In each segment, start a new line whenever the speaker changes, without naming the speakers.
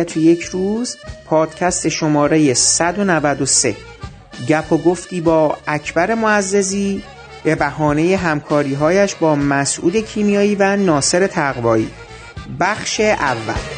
ابدیت یک روز پادکست شماره 193 گپ و گفتی با اکبر معززی به بهانه همکاریهایش با مسعود کیمیایی و ناصر تقوایی. بخش اول.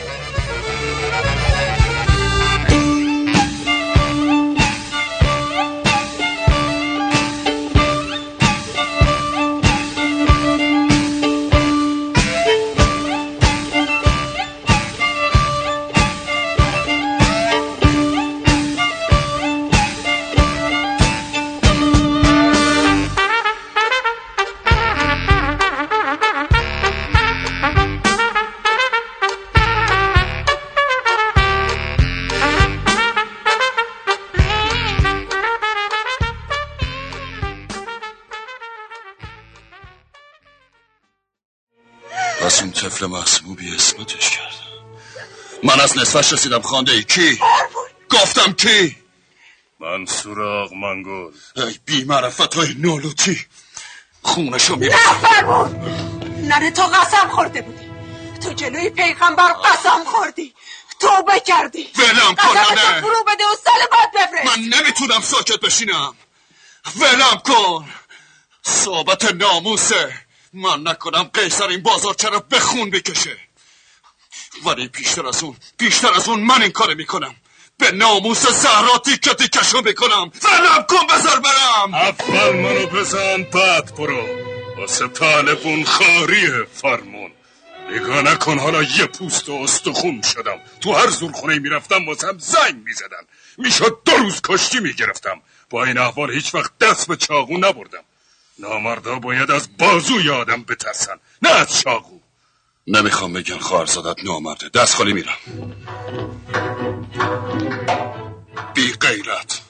من نصفش رسیدم. خانده ای. کی؟ گفتم کی؟
منصور آق منگل
ای بی معرفت های نولوتی. خونشو می
فرمون. نره تو قسم خورده بودی. تو جلوی پیغمبر قسم خوردی. توبه کردی.
ولم کن
نه فرو بده و سال بعد بفرست.
من نمی‌تونم ساکت بشینم. ولم کن. صحبت ناموسه. من نکنم قیصر این بازار چرا به خون بکشه. ولی بیشتر از اون بیشتر از اون من این کار می‌کنم. به ناموس زهرا تیکه تیکشو می‌کنم. زنم کن بذار برم.
اول منو بزن بعد برو. واسه طالبون خاریه فرمون. نگاه نکن حالا یه پوست و استخون شدم. تو هر زور خونه می‌رفتم واسم زنگ می‌زدن. می‌شد دو روز کشتی می‌گرفتم. با این احوال هیچ وقت دست به چاقو نبردم. نامردا باید از بازوی آدم بترسن نه از چاقو.
نمی‌خوام بگن خواهرزادت نامرده. دست خالی میرم. بی غیرت.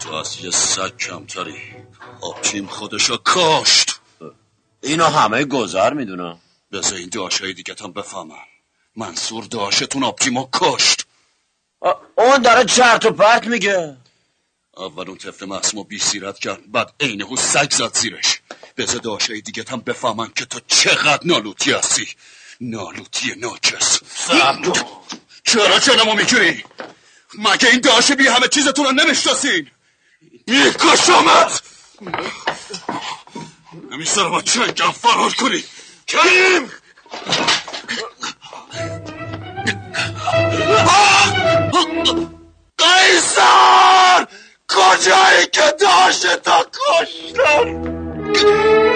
تو از یه سگ کمتری آبچیم خودشو کاشت.
اینو همه گذر می‌دونم.
بذار این داشتهای دیگه تم بفهمم منصور داشتون آبچیمو کاشت.
اون داره چرت و پرت میگه.
اول اون طفل معصومو بی سیرت کرد بعد عینهو سگ زد زیرش. بذار داشته دیگه هم بفهمن که تو چقدر نالوتی هستی. نالوتی ناکس چرا چنمو می‌گیری؟ مگه این داشه بی همه چیزتون رو نمیشتاسین میکشمت نمیسترم با چنگم فرار کنی؟ کریم! قیصر! کجایی که داشته تا کشتن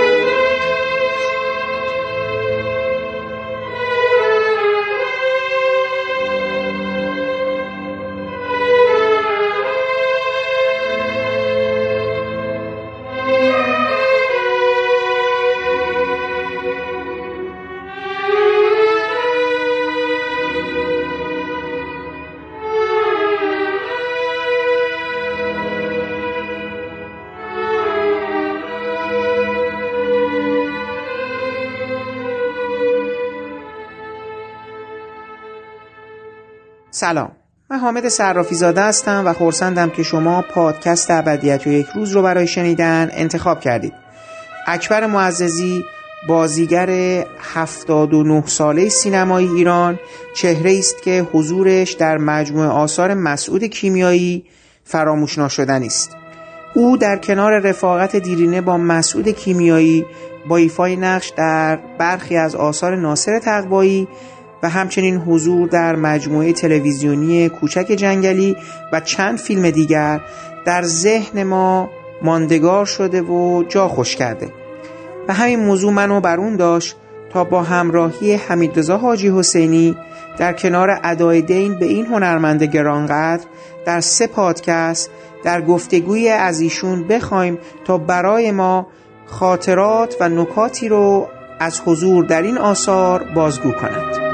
سلام. من حامد صرافی زاده هستم و خورسندم که شما پادکست ابدیت و یک روز رو برای شنیدن انتخاب کردید. اکبر معززی بازیگر 79 ساله سینمای ایران چهره است که حضورش در مجموعه آثار مسعود کیمیایی فراموش ناشدنی است. او در کنار رفاقت دیرینه با مسعود کیمیایی با ایفای نقش در برخی از آثار ناصر تقوایی و همچنین حضور در مجموعه تلویزیونی کوچک جنگلی و چند فیلم دیگر در ذهن ما ماندگار شده و جا خوش کرده. و همین موضوع منو بر اون داشت تا با همراهی حمیدرضا حاجی حسینی در کنار ادای دین به این هنرمند گرانقدر در سه پادکست در گفتگوی از ایشون بخوایم تا برای ما خاطرات و نکاتی رو
از حضور در این آثار بازگو کند.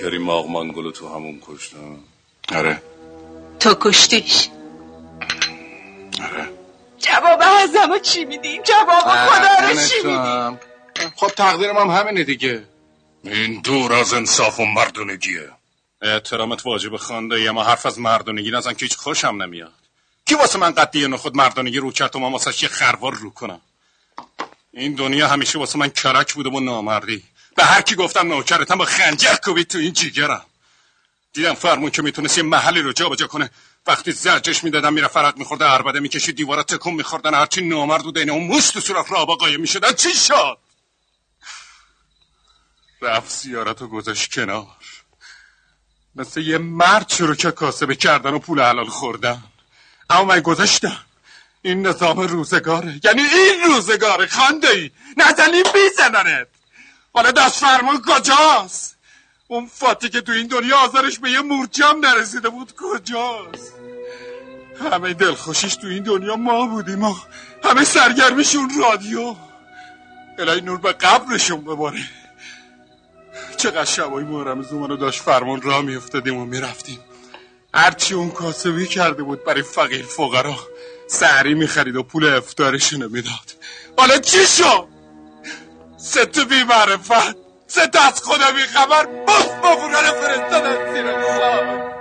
کریم آقمانگلو تو همون کشتن؟ آره.
تو کشتیش.
آره.
جواب ازمو چی میدیم جواب خدا رو چی میدیم
خب تقدیرم هم همینه دیگه. این دور از انصاف و مردونگیه. احترامت واجب خانده اما حرف از مردونگی نزن که هیچ خوشم نمیاد. کی واسه من قدیه نخود مردونگی رو کرد و من واسه یه خروار رو کنم؟ این دنیا همیشه واسه من کرک بوده و نامردی. به هر کی گفتم نوکرتم با خنجر کوبید تو این جیگرم. دیدم فرمون که می‌تونست یه محلی رو جابجا کنه. وقتی زرجش می‌دادم میره فرق میخورده عربده می‌کشید دیوارا تکون میخوردن هرچی نامرد بوده اینه اون موش تو صورت را قایم می‌شدن چی شد؟ رفت سیارت و گذاشت کنار. مثل یه مرد شروع که کاسبه کردن و پول حلال خوردن. اما من گذاشتم. این نظام روزگاره. یعنی این روزگاره خانده ای نزنی بیزننت حالا دست فرمان کجاست؟ اون فاتی که تو این دنیا آزارش به یه مورچم نرسیده بود کجاست؟ همه دلخوشیش تو این دنیا ما بودیم و همه سرگرمشون رادیو. الهی نور به قبرشون بباره. چقدر شبای محرم زمان رو داشت فرمان را میافتادیم و می‌رفتیم. هرچی اون کاسبی کرده بود برای فقیر فقرا سعری می‌خرید و پول افتارشونو می‌داد. حالا چی شد؟ ست بی معرفت ست از خدا بی خبر بس با فرستادن زیر خواهد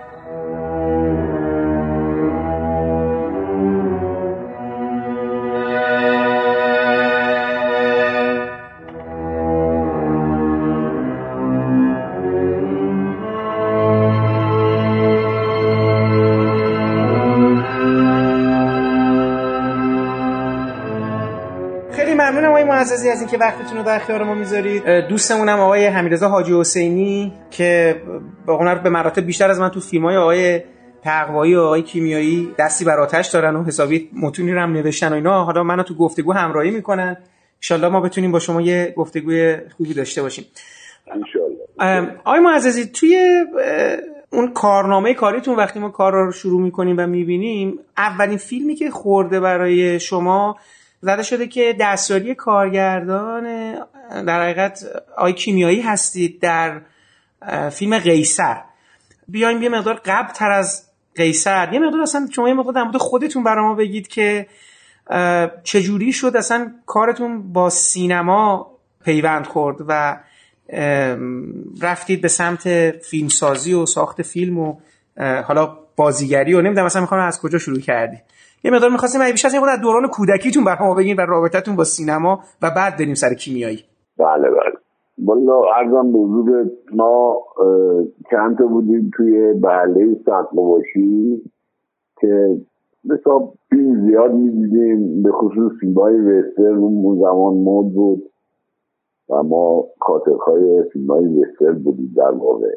معززی از اینکه وقتتون رو در اختیار ما می‌ذارید. دوستمونم آقای حمیدرضا حاجی حسینی که به به مراتب بیشتر از من تو فیلم های آقای تقوایی و آقای کیمیایی دستی بر آتش دارن و حسابی متونی رو هم نوشتن و اینا. حالا منو تو گفتگو همراهی می‌کنن. انشالله ما بتونیم با شما یه گفتگوی خوبی داشته باشیم.
انشالله.
آقای معززی توی اون کارنامه کاریتون وقتی ما کار رو شروع می‌کنیم و می‌بینیم اولین فیلمی که خورده برای شما زده شده که دستیاری کارگردان در حقیقت آقای کیمیایی هستید در فیلم قیصر. بیایم یه مقدار قبل تر از قیصر. یه مقدار اصلا شما یه مقدار در خودتون برای ما بگید که چجوری شد اصلا کارتون با سینما پیوند خورد و رفتید به سمت فیلمسازی و ساخت فیلم و حالا بازیگری و نمی‌دونم مثلا می‌خوام از کجا شروع کردی. یه مقدار می‌خواستیم اگه بیشتر از دوران کودکیتون برای ما بگین و رابطتون با سینما و بعد بریم سر کیمیایی.
بله بله. والا ارزم به حضور ما چند تا بودیم توی بله سقمواشی که مثلا فیلم زیاد می‌دیدیم به خصوص فیلم های وسترن اون زمان مد بود و ما کاتقهای فیلم های وسترن بودیم در واقع.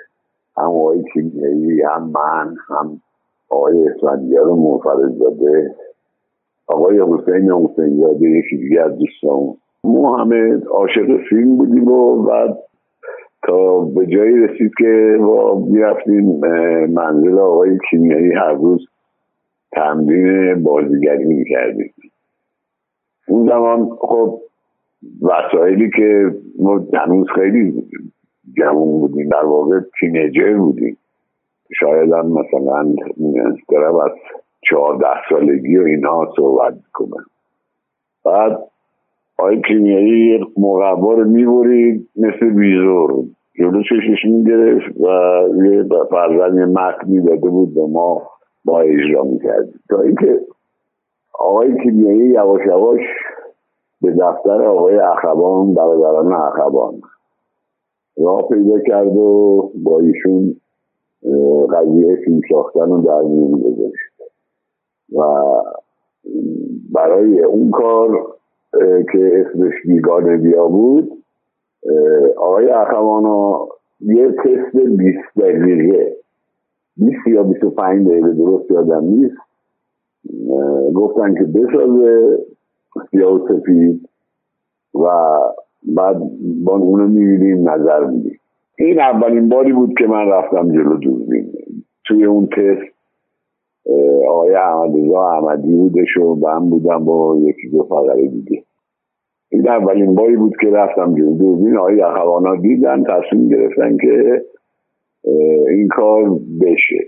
هم آقای کیمیایی هم من هم آقای اسفندیار منفرد زاده آقای حسین حسین زاده یکی دیگه از دوستان. ما همه عاشق فیلم بودیم و بعد تا به جایی رسید که ما می‌رفتیم منزل آقای کیمیایی هر روز تمرین بازیگری می‌کردیم. اون زمان خب وسایلی که ما هنوز خیلی جوان بودیم در واقع تینیجر بودیم. شاید هم مثلا دارم از چهارده سالگی و اینها صحبت کنم بعد آقای کیمیایی مقبا رو می‌برید مثل بیزور جلو چشش می‌گرفت و یه فرزن یه متنی داده بود به ما ما اجرا می‌کردیم تا اینکه آقای کیمیایی یواش یواش به دفتر آقای اخبان برادران اخبان راه پیدا کرد و با ایشون قضیه فیلم ساختن رو در میون گذاشت. و برای اون کار که اسمش بیگانه بیا بود آقای اخوانا یه تست 20 دقیقه 20 یا 25 دقیقه درست یادم نیست گفتن که بسازه سیاه و سفید و بعد با اونو می‌بینیم نظر میدیم. این اولین باری بود که من رفتم جلو دوربین. توی اون تست آقای احمدرضا احمدی بودش و من بودم با یکی دو فقره دیگه. این اولین باری بود که رفتم جلو دوربین. آقای یخوانا دیدن تصمیم گرفتن که این کار بشه.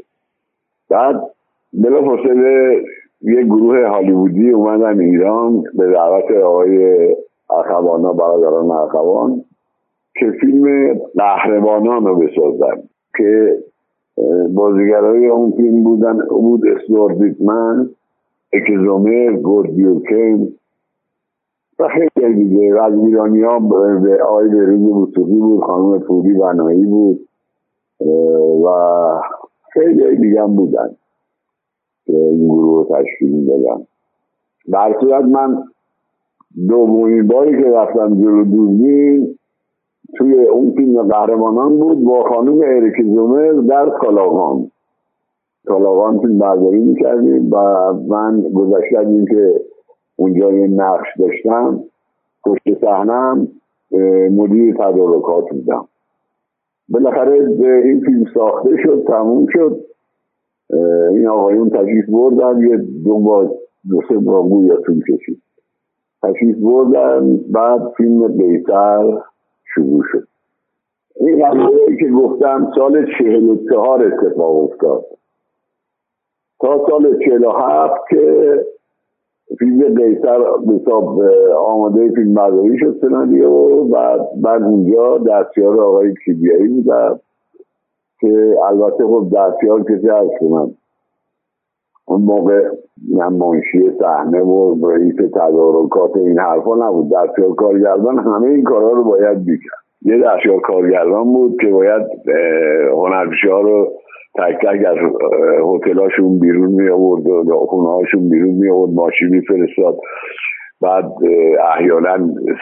بعد بلا فاصله یه گروه هالیوودی اومدن ایران به دعوت آقای اخوانا برادران اخوان. که فیلم قهرمانان رو بسازن که بازیگرای اون فیلم بودن بود اسلور دیتمن اکزومر گوردیوکن و خیلی دیگه. از ایرانی ها به آقای بروز بوسوقی بود خانم پوری بنایی بود و خیلی دیگه هم بودن که این گروه رو تشکیل دادن در صورت من دومین باری که رفتم جلو دوربین توی اون فیلم قهرمانان بود با خانم اریک زومر در کالاغان. کالاغان فیلم برداری می‌کردیم و من گذشته این که اونجا یه نقش داشتم پشت صحنم مدیر تدارکات بودم. بالاخره این فیلم ساخته شد تموم شد. این آقایون تشریف بردن یه دو بار دو سه یا طول کشید. تشریف بردن بعد فیلم بیتر شروع شد این قضیه که گفتم سال چهل و چهار اتفاق افتاد. تا سال چهل و هفت که فیلم قیصر حساب آماده فیلم برداری شد سناریو و بعد اونجا دستیار آقای کیبیایی بودم که البته خب دستیار کسی از کنم اون موقع من منشی صحنه و رئیس تدارکات این حرفا نبود. دستیار کارگردان همه این کارها رو باید بیکرد یه دستیار کارگردان بود که باید هنرپیشه ها رو تک تک از هتلاشون بیرون می آورد و خونه هاشون بیرون می آورد ماشین می فرستاد بعد احیانا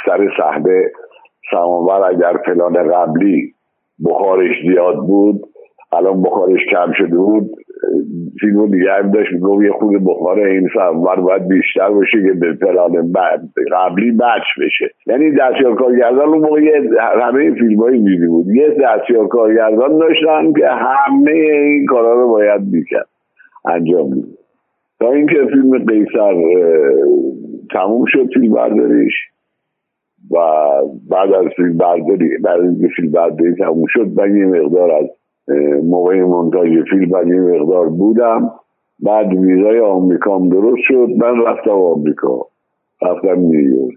سر صحنه سماور اگر فلان قبلی بخارش زیاد بود الان بخارش کم شده بود فیلمو دیگه هم داشت خود بخار این سمور باید بیشتر باشه که به پلان قبلی بچ بشه. یعنی دستیار کارگردان اون موقع همه این فیلم هایی میدی بود. یه دستیار کارگردان داشتن که همه این کارا رو باید می‌کرد انجام می‌دید تا اینکه فیلم قیصر تموم شد فیلم برداریش و بعد از فیلم برداری بعد از فیلم برداری تموم شد من یه مقدار از موقع مونتاژ فیلم و یه مقدار بودم بعد ویزای آمریکام درست شد من رفتم آمریکا رفتم نیویورک.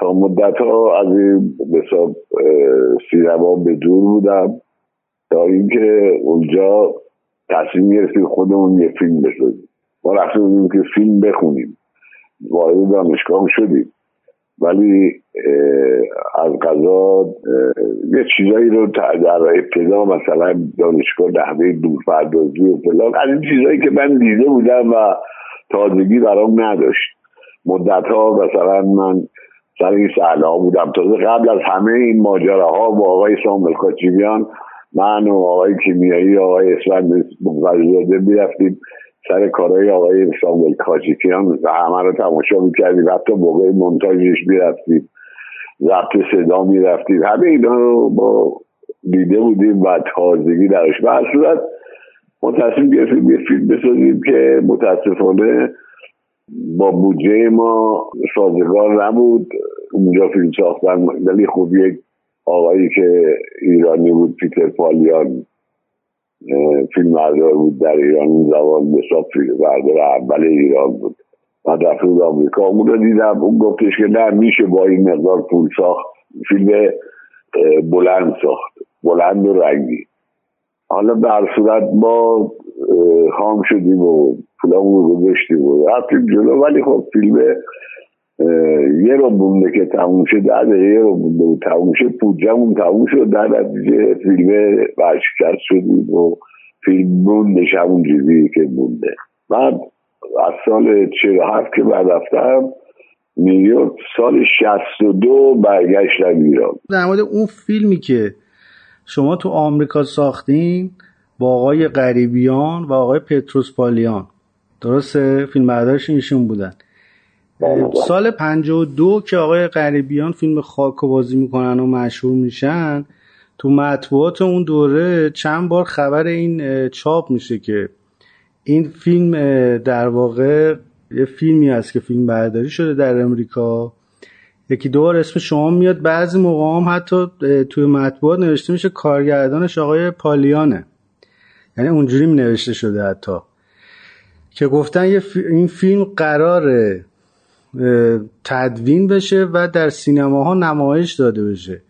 تا مدت ها از این حساب سینما به دور بودم تا اینکه اونجا تصمیم گرفتیم خودمون یه فیلم بسازیم. ما رفتیم که فیلم بخونیم. وارد دانشگاه شدیم. ولی از قضا یه چیزایی رو در ابتدا مثلا دانشگاه نحوه دورپردازی و فلان از این چیزایی که من دیده بودم و تازگی برام نداشت. مدت ها مثلا من سر این سهله بودم. تازه قبل از همه این ماجراها با آقای سامل کاچیبیان من و آقای کیمیایی آقای اسفند بغزاده می‌رفتیم. سر کارهای آقای ساموئل کاچیکیان و همه رو تماشا می‌کردیم. حتی موقع منتاجش می‌رفتیم. ضبط صدا می‌رفتیم. همه اینا رو با دیده بودیم و تازگی درش. و صورت ما تصمیم گرفتیم یه فیلم بسازیم که متاسفانه با بودجه ما سازگار نبود. اونجا فیلم ساختن ولی خوب یک آقایی که ایرانی بود پیتر پالیان فیلم بردار بود در ایران اون زمان بسا فیلم بردار اول ایران بود. من رفته بود آمریکا. اون رو دیدم اون گفتش که نه میشه با این مقدار پول ساخت. فیلم بلند ساخت. بلند و رنگی. حالا در صورت ما خام شدیم و پولامون رو گذاشتیم و رفتیم جلو. ولی خب فیلم یه رو بونده که تموم شد در یه رو بونده و تموم شد پوجمون تموم شد در نتیجه فیلم برشکست شدیم و فیلم موندش همون جیزی که مونده. بعد از سال 47 که بعد رفتم نیویورک سال 62 برگشتم ایران.
در مورد اون فیلمی که شما تو آمریکا ساختین با آقای غریبیان و آقای پتروس پالیان. درسته؟ فیلم بردارش ایشون بودن. سال 52 که آقای غریبیان فیلم خاک بازی می‌کنن و مشهور میشن تو مطبوعات اون دوره چند بار خبر این چاپ میشه که این فیلم در واقع یه فیلمی هست که فیلم برداری شده در امریکا. یکی دوبار اسم شما میاد بعضی موقع هم حتی توی مطبوعات نوشته میشه کارگردانش آقای پالیانه. یعنی اونجوری نوشته شده حتی. که گفتن یه این فیلم قرار تدوین بشه و در سینماها نمایش داده بشه.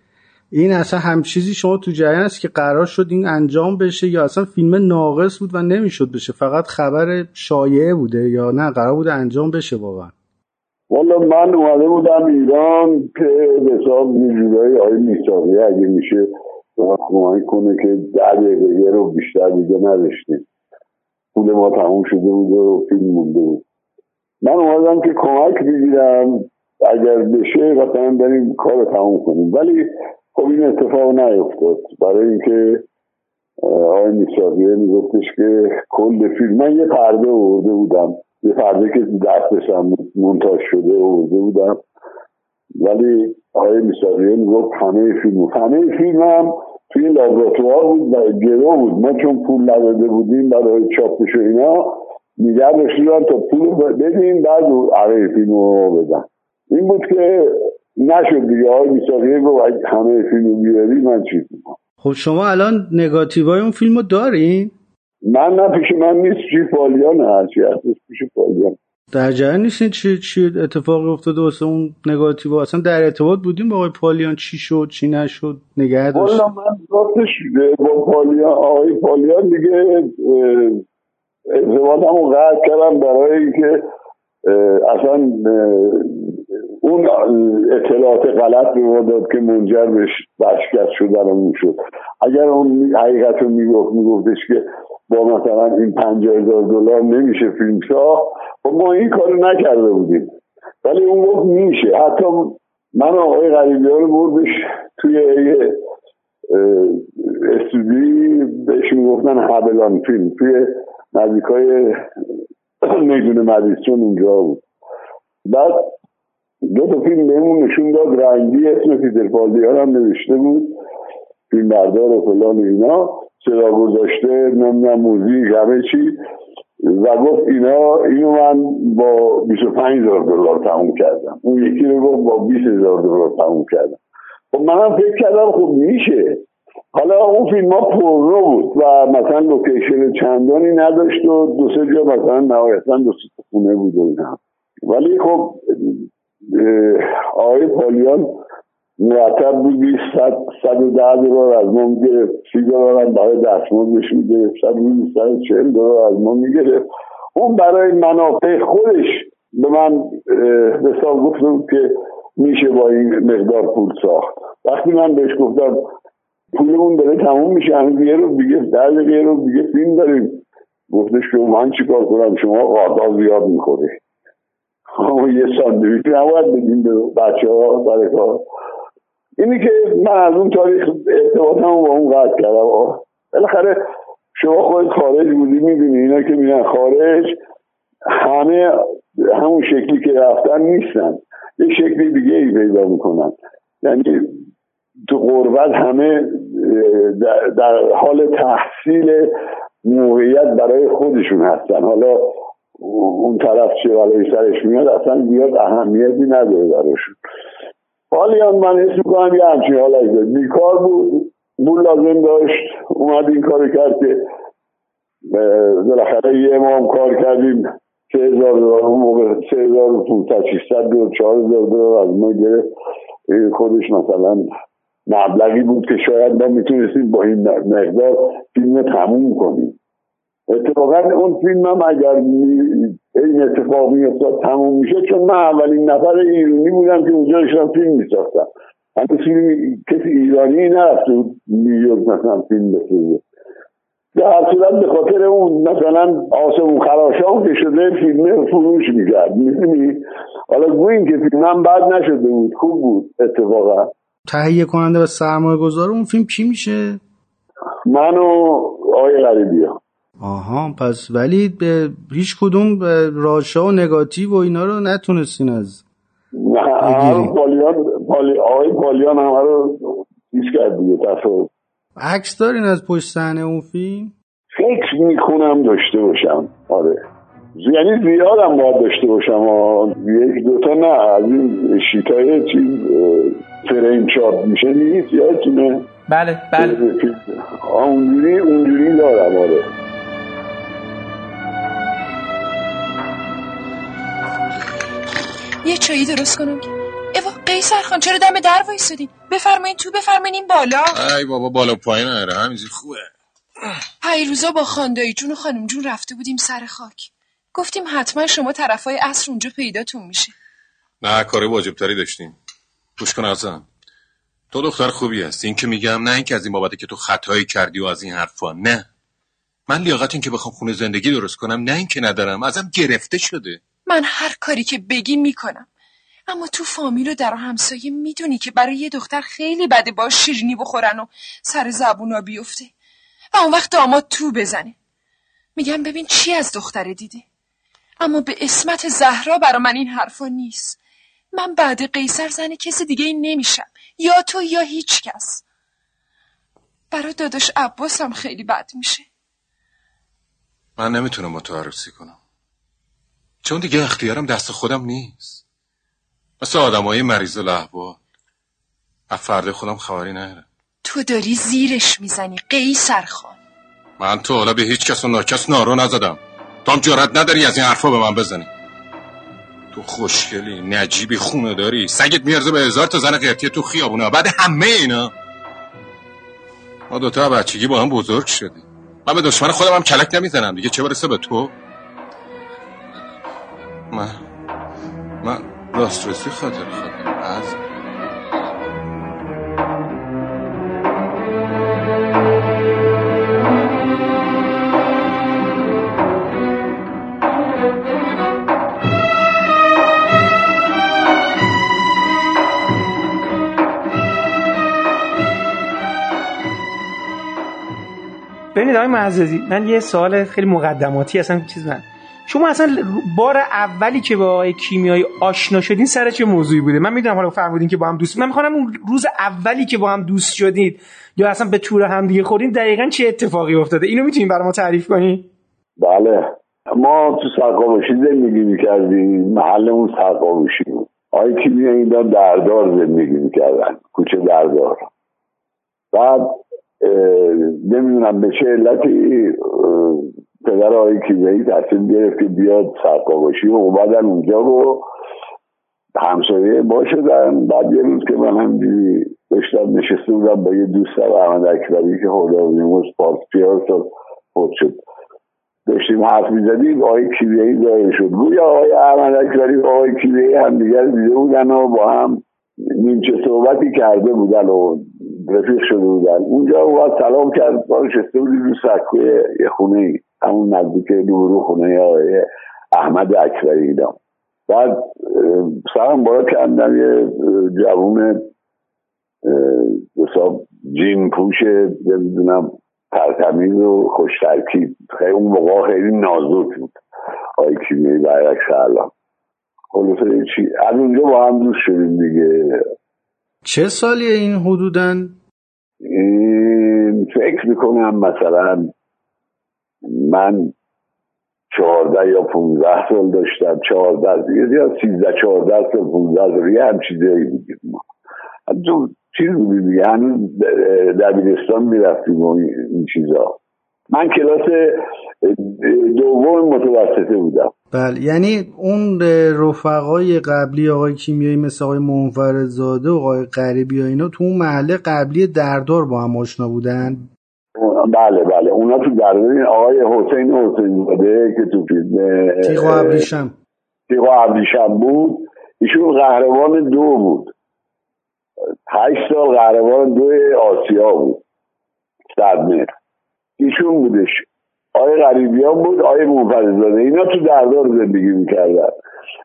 این اصلا هم چیزی شما تو جریان است که قرار شد این انجام بشه یا اصلا فیلم ناقص بود و نمی‌شد بشه؟ فقط خبر شایعه بوده یا نه؟ قرار بود انجام بشه واقعا.
والا من اومده بودم ایران که به حساب جورایی های میساقی اگه میشه کمک کنه که ده دقیقه رو بیشتر دیگه نداشتیم. پول ما تموم شده بود و فیلم مونده بود. من اومدم که کمک بگیرم اگر بشه مثلا بریم کار تموم کنیم. ولی خب این اتفاق نیفتاد. برای اینکه آقای میساقیه میگفتش که کل فیلم من یه پرده ورده بودم. یه پرده که دستشم منتاج شده ورده بودم. ولی آقای میساقیه می‌گفت همه فیلم همه فیلم هم توی لابراتوار بود و گرو بود. ما چون پول نداده بودیم برای چاپش و اینا نگه داشتیم تا پول بدیم بعد عقیه فیلم رو بدن این بود که نشد دیگه. آقای میساقیه گفت همه فیلم بیاری من چیز
خب شما الان نگاتیوهای اون فیلم رو دارین؟
من نه پیش من نیست. چی پالیان هرچی هست پیش پالیان
در جریان نیستین چی چی اتفاقی افتاده واسه اون نگاتیو؟ اصلا در ارتباط بودیم با آقای پالیان چی شد چی نشد؟ نگه داشت.
من راستش با پالیان آقای پالیان دیگه ارتباطم رو قطع کردم برای اینکه اصلا اون اطلاعات غلط به داد که منجر به شکست شدن شد. اگر اون حقیقت رو می‌گفت میگفتش که با مثلا این پنجاه هزار دلار نمیشه فیلم ساخت خب ما این کارو نکرده بودیم. ولی اون گفت میشه. حتی من آقای غریبی ها رو بردش توی استودیوی بهش می‌گفتن هبلان فیلم. توی نزدیک های میدون مدیسون اونجا بود. بعد دو تا فیلم بهمون نشون داد رنگی اسم پیتر پالدیان هم نوشته بود. فیلم بردار و فلان اینا. صدا گذاشته نمی‌دونم موزیک همه چی. و گفت اینا اینو من با 25 هزار دلار تموم کردم. اون یکی رو گفت با 20 هزار دلار تموم کردم. خب منم فکر کردم خب میشه. حالا اون فیلم ها پررو بود و مثلا لوکیشن چندانی نداشت و دو سه جا مثلا نهایتا دو سه خونه بود و اینا. ولی خب آقای پالیان مرتب بودی صد صد و ده دلار از ما می‌گرفت سی دلار هم برای دستمزدش می‌گرفت صد بودی صد چهل دلار از ما می‌گرفت. اون برای منافع خودش به من حساب گفتم که میشه با این مقدار پول ساخت. وقتی من بهش گفتم پولمون داره تموم میشه همین یه رو دیگه در یه رو دیگه فیلم داریم. گفتش که من چیکار کنم؟ شما قاطا زیاد می‌خوره یه ساندویچ نباید بدیم به بچه ها سر کار. اینی که من از اون تاریخ ارتباطم با اون قطع کردم. بالاخره شما خود خارج بودی می‌دونی اینا که میرن خارج همه همون شکلی که رفتن نیستن. یه شکلی دیگه ای پیدا می‌کنن. یعنی تو قربت همه در حال تحصیل موقعیت برای خودشون هستن. حالا اون طرف چه ولی سرش میاد اصلا بیاد اهمیتی نداره براشون. حالیان من حس می‌کنم یه همچین حالش داد بیکار بود بول لازم داشت اومد این کار کرد که بالاخره یه ما هم کار کردیم سه هزار دلار اون موقع سه هزار و دلار چهار هزار دلار از ما گرفت. خودش مثلا مبلغی بود که شاید ما می‌تونستیم با این مقدار فیلم تموم کنیم. اتفاقا اون فیلم هم اگر این اتفاق میافتاد تموم میشه چون من اولین نفر ایرانی بودم که اونجا داشتم فیلم میساختم. هنوز فیلم کسی ایرانی نرفته بود نیویورک مثلا فیلم بسازه. در صورت به خاطر اون مثلا آسمون خراشان که شده فیلم فروش می‌کرد می‌دونی؟ حالا گوییم که فیلم هم بد نشده بود خوب بود اتفاقا.
تهیه کننده و سرمایه گذار اون فیلم کی میشه؟
من و آقای غریبی ها.
آها پس ولی به هیچ کدوم راشا و نگاتیو و اینا رو نتونستین از
نه پالیان پالی آقای پالیان همه رو چیز کرد دیگه
عکس دارین از پشت صحنه اون فیلم؟
فکر می‌کنم داشته باشم. آره. یعنی زیادم باید داشته باشم یک دوتا نه از این شیتای چیز فریم چاپ میشه نیست؟ یادتونه؟
بله بله.
اونجوری اونجوری دارم آره.
یه چایی درست کنم. ایوا قیصر خان چرا دم در وایسادین بفرمایین تو بفرمایین این بالا.
ای بابا بالا پایین نره همینجوری خوبه.
روزا با خاندایی جون و خانم جون رفته بودیم سر خاک. گفتیم حتما شما طرفای عصر اونجا پیداتون میشه.
نه کار واجبتری داشتیم. گوش کن ازم تو دختر خوبی هست این که میگم نه اینکه از این بابته که تو خطایی کردی و از این حرفا. نه. من لیاقت این که بخوام خونه زندگی درست کنم نه اینکه ندارم. ازم گرفته شده.
من هر کاری که بگی می‌کنم. اما تو فامیل و در همسایه می‌دونی که برای یه دختر خیلی بده با شیرینی بخورن و سر زبونا بیفته. و اون وقت داماد تو بزنه. میگم ببین چی از دختره دیده. اما به اسمت زهرا برا من این حرفا نیست. من بعد قیصر زن کسی دیگه این نمیشم. یا تو یا هیچ کس. برا داداش عباسم خیلی بد میشه.
من نمی‌تونم با تو عروسی کنم. چون دیگه اختیارم دست خودم نیست. مثل آدم های مریض و لحبال. از فرد خودم خبری نهره
تو داری زیرش می‌زنی قیصر خان.
من تو حالا به هیچ کس و ناکس نارو نزدم. تو هم جرات نداری از این حرفا به من بزنی. تو خوشگلی نجیبی خونه داری؟ سگت میارزه به هزار تا زن قیرتی تو خیابونه بعد همه اینا. ما دوتا بچگی با هم بزرگ شدیم. من به دشمن خودم هم کلک نمی‌زنم دیگه. چه برسه به تو؟ من من راسترسی خاطر خودم. از
ببینید آقای معززی من یه سوال خیلی مقدماتی اصلا چیز من شما اصلا بار اولی که با آقای کیمیایی آشنا شدین سر چه موضوعی بوده؟ من می‌دونم حالا فرمودین که با هم دوست من می‌خوام اون روز اولی که با هم دوست شدید یا اصلا به طور هم دیگه خوردین دقیقا چه اتفاقی افتاده؟ اینو می‌تونین برای ما تعریف کنی
بله. ما تو سرقابوشی زندگی می‌کردیم. محلمون سرقابوشی بود. آقای کیمیایی اینا دردار زندگی می‌کردن. کوچه دردار. بعد نمی‌دونم به چه علتی پدر آقای کیمیایی تصمیم گرفت که بیاد سرقاباشی و اومدن اونجا و همسایه با شدن. بعد یه روز که من هم داشتم نشسته بودم با یه دوستم احمد اکبری که خدا بیموز پارس پیار خود شد. داشتیم حرف می‌زدیم آقای کیمیایی ظاهر شد. گویا آقای احمد اکبری و آقای کیمیایی هم دیگر دیده بودن و با هم نیمچه صحبتی کرده بودن و رفیق شده بودن اونجا باید سلام کرد. ما نشسته بودیم رو سکوی یه خونه همون نزدیک نورو خونه آقای احمد اکبری اینا بعد سرم بالا کردم یه جوون حساب جین پوش نمی‌دونم ترتمیز و خوش ترکیب خیلی اون موقع خیلی نازک بود. آقای کیمیایی برعکس الان. خلاصه چی؟ از اونجا با هم دوست شدیم دیگه.
چه سالیه این حدودن
فکر می‌کنم مثلا من چهارده یا پونزده سال داشتم چهارده یا سیزده چهارده سال پونزده سال یه هم چیزایی بودیم ما. چیز بودیم دیگه دبیرستان می‌رفتیم و این چیزا. من کلاس دوم متوسطه بودم.
بله یعنی اون رفقای قبلی آقای کیمیایی مثل آقای منفرد زاده و آقای غریبی ها اینا تو اون محله قبلی دردار با هم آشنا بودن؟
بله بله اونا تو دردار آقای حسین حسین زاده که تو فیلم
تیغ و ابریشم.
تیغ و ابریشم بود. ایشون قهرمان دو بود. هشت سال قهرمان دو آسیا بود. صد ایشون بودش. آقای غریبیان بود آقای منفرزاده اینا تو دردار زندگی می‌کردن.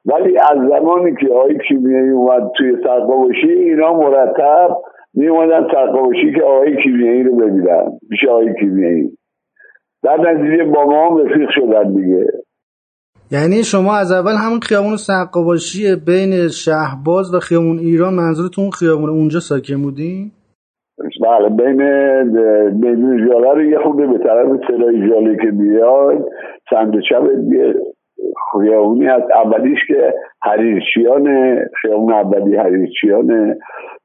ولی از زمانی که آقای کیمیایی اومد توی سرقابوشی اینا مرتب می اومدن سرقابوشی که آقای کیمیایی رو ببینن. پیش آقای کیمیایی. در نتیجه با ما هم رفیق شدن دیگه.
یعنی شما از اول همون خیابون سرقابوشی بین شهباز و خیابون ایران منظورتون خیابون اونجا ساکن بودین؟
بله بین میدون جاله رو یه خورده به طرف سرای جاله که بیاد سمت چپ یه خیابونی از اولیش که حریرچیانه خیابون اولی حریرچیانه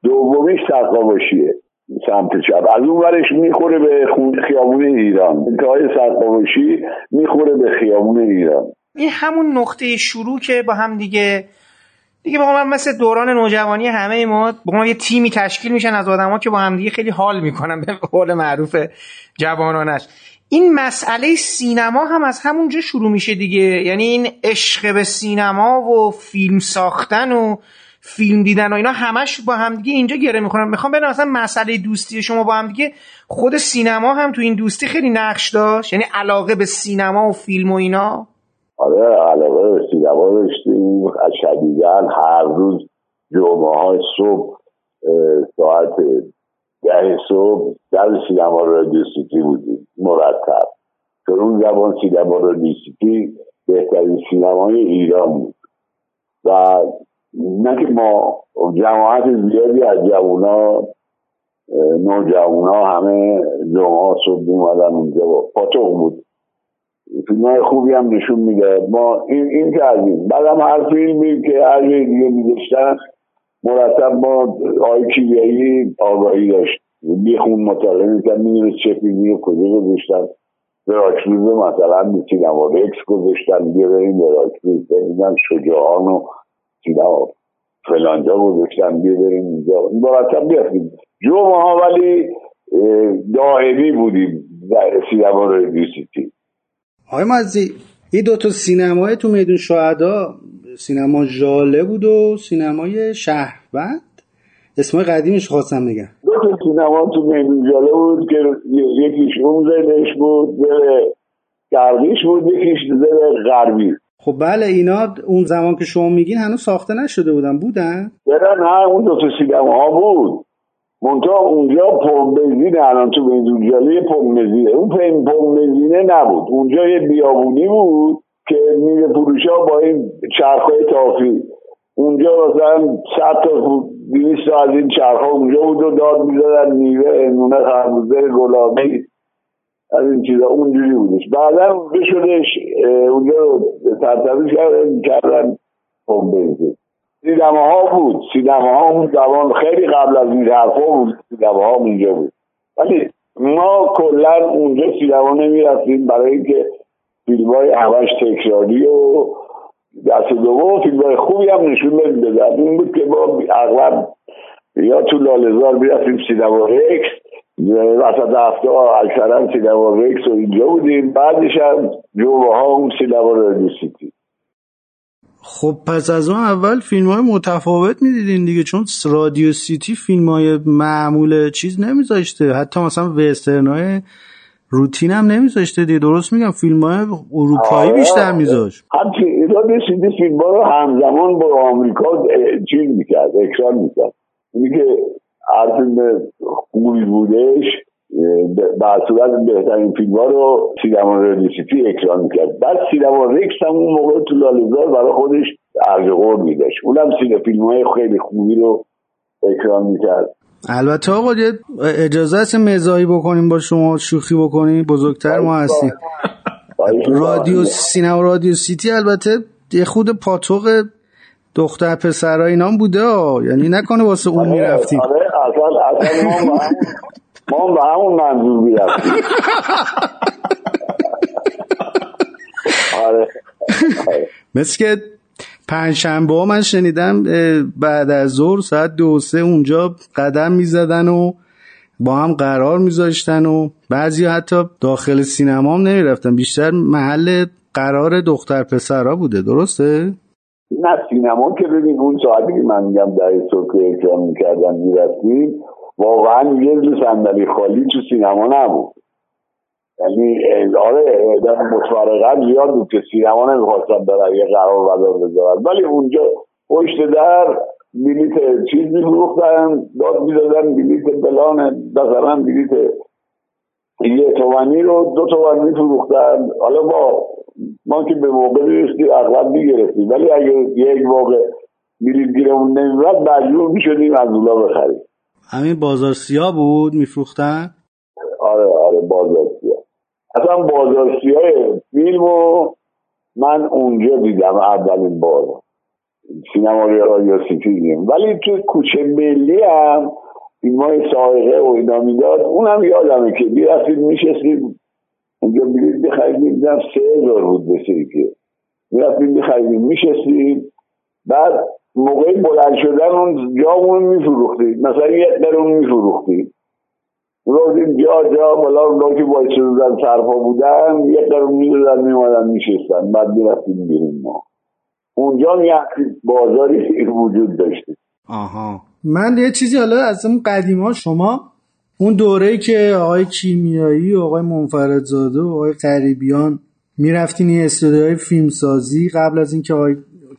دومیش سرقاباشیه سمت چپ. از اون ورش می‌خوره به خیابون ایران. انتهای سرقاباشی می‌خوره به خیابون ایران.
این همون نقطه شروع که با هم دیگه دیگه با من مثل دوران نوجوانی همه ما با ما یه تیمی تشکیل میشن از آدما که با هم دیگه خیلی حال می‌کنن به قول معروف جوانانش. این مسئله سینما هم از همونجا شروع میشه دیگه. یعنی این عشق به سینما و فیلم ساختن و فیلم دیدن و اینا همش با هم دیگه اینجا گره می‌خورن. می‌خوام بدونم مثلا مسئله دوستی شما با هم دیگه خود سینما هم تو این دوستی خیلی نقش داشت؟ یعنی علاقه به سینما و فیلم و اینا؟
آره علاقه به سینما داشتیم شدیدن هر روز جمعه های صبح ساعت ده صبح در سینما رادیو سیتی بودیم مرتب. که اون زبان سینما رادیو بهترین سینمای ایران بود. و نه که ما جماعت زیادی از جوونا نوجوانا همه جمعه صبح میمدن اونجا. پاتوق بود. فیلم های خوبی هم نشون میده. ما این این کردیم بعدم هر فیلمی که هر دیگه میداشتن مرتب ما آقای کیمیایی آگاهی داشت. بیخون مطالعه می‌کرد می‌دونست چه فیلمی رو کجا گذاشتن. براکروز مثلا سینما رکس گذاشتن بیا بریم براکروز ببینم شجاعان و سینما فلانجا گذاشتن بیا اینجا. مرتب بیافتیم. جمعه ها ولی دائمی بودیم سینما رو سیتی.
آقای مازی این دوتا سینمای تو میدون شهدا سینما ژاله بود و سینمای شهروند؟ اسمای قدیمش خواستم بگم.
دو تا سینما تو میدون ژاله بود که یکیش اون زدش بود غربیش بود یکیش زر غربی.
خب بله اینا اون زمان که شما میگین هنوز ساخته نشده بودن بودن؟
نه اون دو تا سینما ها بود. منتها اونجا پمپ بنزین الان تو بنزینجاله پمپ بنزینه اون پمپ بنزینه نبود. اونجا یه بیابونی بود که میوه فروش ها با این چرخهای تافی. اونجا مثلا صد تا دویست از این چرخ اونجا بود و داد می‌زدن میوه نونه خربوزه گلابی از این چیزا. اونجوری بودش. بعدا اونجا شدش اونجا رو ترتبیش کردن بنزین سینما ها بود. سینما ها اون زمان خیلی قبل از این حرفا بود. سینما ها اونجا بود. ولی ما کلا اونجا سینما نمی رفتیم برای اینکه فیلم های همش تکراری و دست دوم فیلم های خوبی هم نشون نمی‌دادن این بود که ما اغلب یا تو لالزار می‌رفتیم سینما رکس وسط هفته اکثرا سینما رکس و اینجا بودیم. بعدش هم جوه ها اون سینما رادیو سیتی.
خب پس از اون اول فیلم های متفاوت می‌دیدین دیگه چون رادیو سیتی فیلم های معمول چیز نمیذاشته. حتی مثلا وسترن های روتین هم نمیذاشته دیگه. درست میگم فیلم های اروپایی بیشتر میذاشت
همچنین رادیو سیتی فیلم ها رو همزمان با آمریکا چیز می‌کرد اکران می‌کرد. اینی که هر فیلم خوبی بودش به صورت بهترین فیلم ها رو سینما رادیوسیتی اکران می‌کرد بعد سینما رکس هم اون موقع تو لاله‌زار برای خودش ارج قور میداشت. اونم سینما فیلم های خیلی خوبی رو اکران می‌کرد.
البته آقا اجازه هست مزاحی بکنیم با شما شوخی بکنیم بزرگتر ما هستیم. رادیو سینما رادیو سیتی البته یه خود پاتوق دختر پسرها اینام بوده یعنی نکنه واسه اون می‌رفتیم.
آره اصلا اصلا ما به همون منظور بیرفتیم آره.
مثل که پنجشنبه ها من شنیدم بعد از ظهر ساعت دو سه اونجا قدم می‌زدن و با هم قرار میذاشتن و بعضی حتی داخل سینما هم نمی‌رفتن. بیشتر محل قرار دختر پسرها بوده. درسته؟
نه سینما که ببین اون ساعتی که من میگم در صبح که اکرام می‌کردن می‌رفتیم واقعا یه صندلی خالی تو سینما نبود. یعنی آره متفرقا زیاد بود که سینما نمی‌خواستن برای یه قرار بدار بذارن. ولی اونجا پشت در بلیت چیز میفروختن داد می‌دادن بلیت بلان مثلا بلیت یه تومنی رو دو تومن میفروختن. حالا ما ما که به موقع می‌رسیم اغلب می‌گرفتیم. ولی اگه یک موقع بلیت گیرمون نمیرد مجبور می‌شدیم از اولا بخریم.
همین بازار سیاه بود؟ میفروختن؟
آره آره بازار سیاه. اصلا بازار سیاه فیلم رو من اونجا دیدم اولین بار. سینما رادیو سیتی ولی تو کوچه ملی هم این ماه ساقه و اینا می‌داد اونم یادمه که بیرفتید میشستید اونجا بلیط بخرید دیدم سه هزار بود بسید که می‌رفتیم بخریدیم میشستیم. بعد موقعی بلند شدن اون جامون میفروختیم مثلا یک درون میفروختیم روزیم جا جا بالا اون که باید شدن سرپا بودن یک درون می‌دادن میمادن میشستن. بعد می‌رفتیم بیرون ما. اونجا یه بازاری وجود داشتیم
آها. من یه چیزی حالا از اون قدیما شما اون دوره ای که آقای کیمیایی و آقای منفردزاده و آقای قریبیان می‌رفتین این استودیوهای فیلمسازی قبل از اینکه آقای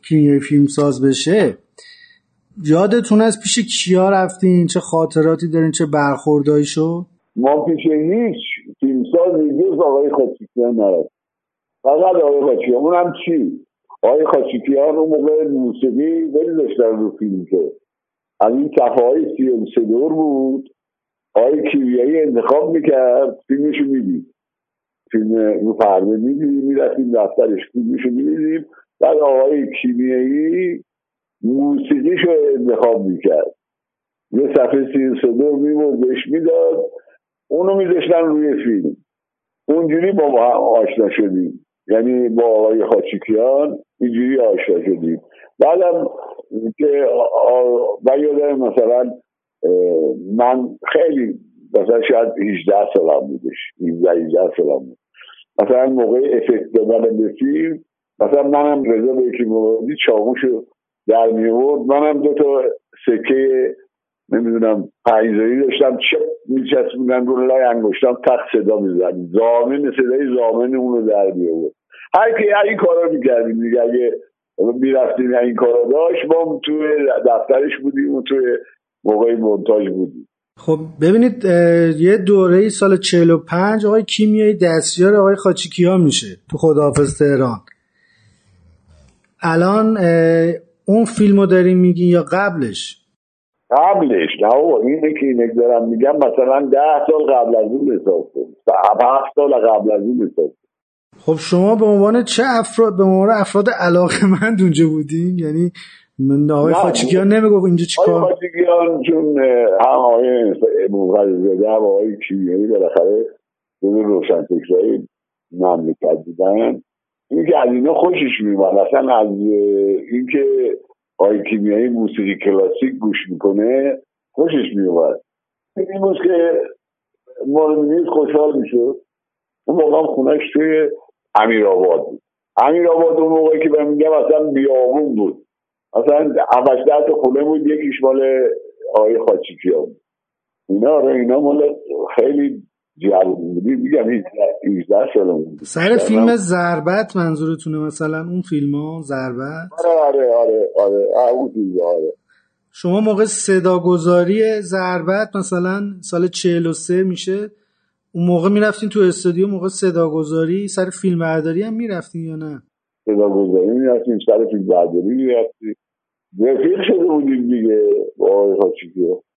کیمیایی فیلمساز بشه یادتون از پیش کیا رفتین؟ چه خاطراتی دارین؟ چه برخوردایی شد
ما پیش هیچ فیلمساز جز آقای خاچیکیان نرفت. فقط آقای خاچیکیان. اونم چی؟ آقای خاچیکیان اون موقع موسیقی ولی داشتن رو فیلم که. از این دور بود. آقای کیمیایی انتخاب می‌کرد. فیلمشو می‌دید. فیلم رو پرده می‌دیدیم می‌رفتیم دفترش. فیلمشو می‌دیدیم. بعد آقای کیمیایی موسیقیشو انتخاب می‌کرد. یه صفحه سی صدور میبود بهش می‌داد. اونو میذاشتن روی فیلم. اونجوری با ما آشنا شدیم. یعنی با آقای خاچیکیان اینجوری آشنا شدیم. بعدم که یادم مثلا من خیلی مثلا شاید 18 سالم بودش 17 18 سالم بود. مثلا موقع افکت دادن به فیلم مثلا منم رضا به یکی موردی چاقوشو در میورد منم دو تا سکه نمی‌دونم پنجزایی داشتم. چه میچسبوندن رو لای انگشتم تق صدا می‌زد. زامن صدای زامن اون رو در میورد هر کی این کارا می‌کردیم دیگه. اگه می‌رفتیم این کارا داشت ما توی دفترش بودیم و توی موقع مونتاژ بودیم.
خب ببینید یه دوره سال 45 آقای کیمیایی دستیار آقای خاچیکیا میشه تو خداحافظ تهران. الان اون فیلمو داریم میگین یا قبلش؟
قبلش. نه بابا اینه که اینه دارم میگم مثلا ده سال قبل از اون حساب کن. هفت سال قبل از اون حساب
خب شما به عنوان چه افراد به عنوان افراد علاقه مند اونجا بودین؟ یعنی من آقای خاچیکیان نمی‌گفت اینجا چیکار؟
آقای خاچیکیان چون هم آقای مغرزاده هم آقای کیمیایی بالاخره جزو روشن فکرهای مملکت بودن اینکه از اینا خوشش میومد اصلا از اینکه آقای کیمیایی موسیقی کلاسیک گوش می‌کنه خوشش میومد این بود که مورد خوشحال می‌شد. اون موقع خونش توی امیر آباد بود. امیر آباد اون موقعی که به میگم اصلا بیابون بود. اصلا اولش ده خونه بود. یکیش مال آقای خاچیکیا بود. اینا آره اینا مال خیلی جوان بودی میگم 18 سال بود
سر فیلم ضربت منظورتونه مثلا اون فیلم ها ضربت؟
آره آره آره آره. آره, آره.
شما موقع صداگذاری ضربت مثلا سال 43 میشه اون موقع می‌رفتین تو استودیو موقع صداگذاری سر فیلم برداری هم می‌رفتین یا نه؟
صداگذاری می‌رفتیم سر فیلم برداری می‌رفتیم. رفیق شده بودیم دیگه. با آقای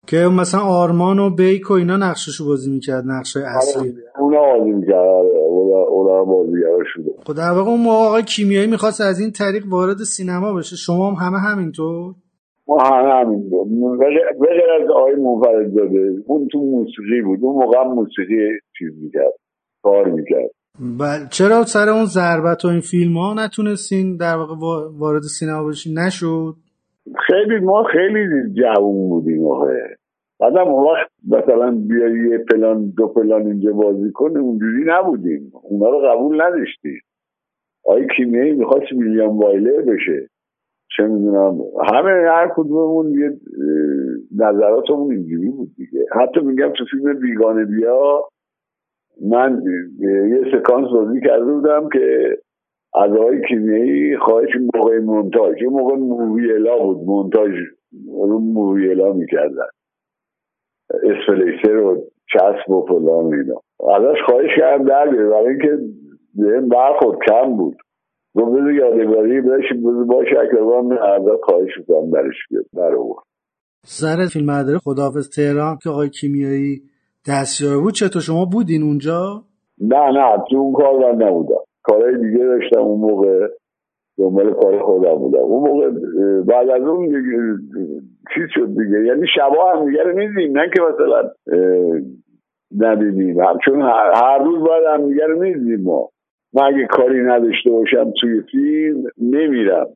که مثلا آرمان و بیک و اینا نقششو بازی می‌کرد نقشه اصلی.
اونا بازی می‌کرد اونا بازیگر شده
خب در واقع اون موقع آقای کیمیایی می‌خواست از این طریق وارد سینما بشه. شما هم همه همینطور؟
ما همه همینطور. بغیر از آقای منفرد زاده اون تو موسیقی بود. اون موقع موسیقی چیز می‌کرد کار می‌کرد.
بله. چرا سر اون ضربت و این فیلم ها نتونستین در واقع وارد سینما بشین؟ نشد؟
خیلی ما خیلی جوون بودیم آخه بعدم اون وقت مثلا بیای یه پلان دو پلان اینجا بازی کنه اونجوری نبودیم. اونا رو قبول نداشتیم. آقای کیمیایی می‌خواست ویلیام وایلر بشه. چه می‌دونم همه هر کدوممون یه نظراتمون اینجوری بود دیگه. حتی میگم تو فیلم بیگانه بیا من یه سکانس بازی کرده بودم که از آقای کیمیایی خواهش موقع مونتاژ. اون موقع موویلا بود. مونتاژ رو موویلا می‌کردن. اسفلیسر و چسب و فلان اینا. ازش خواهش کردم در بیاره برای اینکه بهم برخورد کم بود. گفت بذار یادگاری بهش بذار باشه. اکرام ازت خواهش می‌کنم برش بیاد در
سر فیلم برداری خداحافظ تهران که آقای کیمیایی دستیار بود. چطور شما بودین اونجا؟
نه نه. تو اون کار من نبودم. کارهای دیگه داشتم اون موقع دنبال کار خودم بودم. اون موقع بعد از اون چیز شد دیگه. یعنی شبا هم دیگه رو میدیم نه که مثلا ندیدیم. چون هر روز باید هم دیگه رو میدیم ما. من اگه کاری نداشته باشم توی فیلم نمیرم.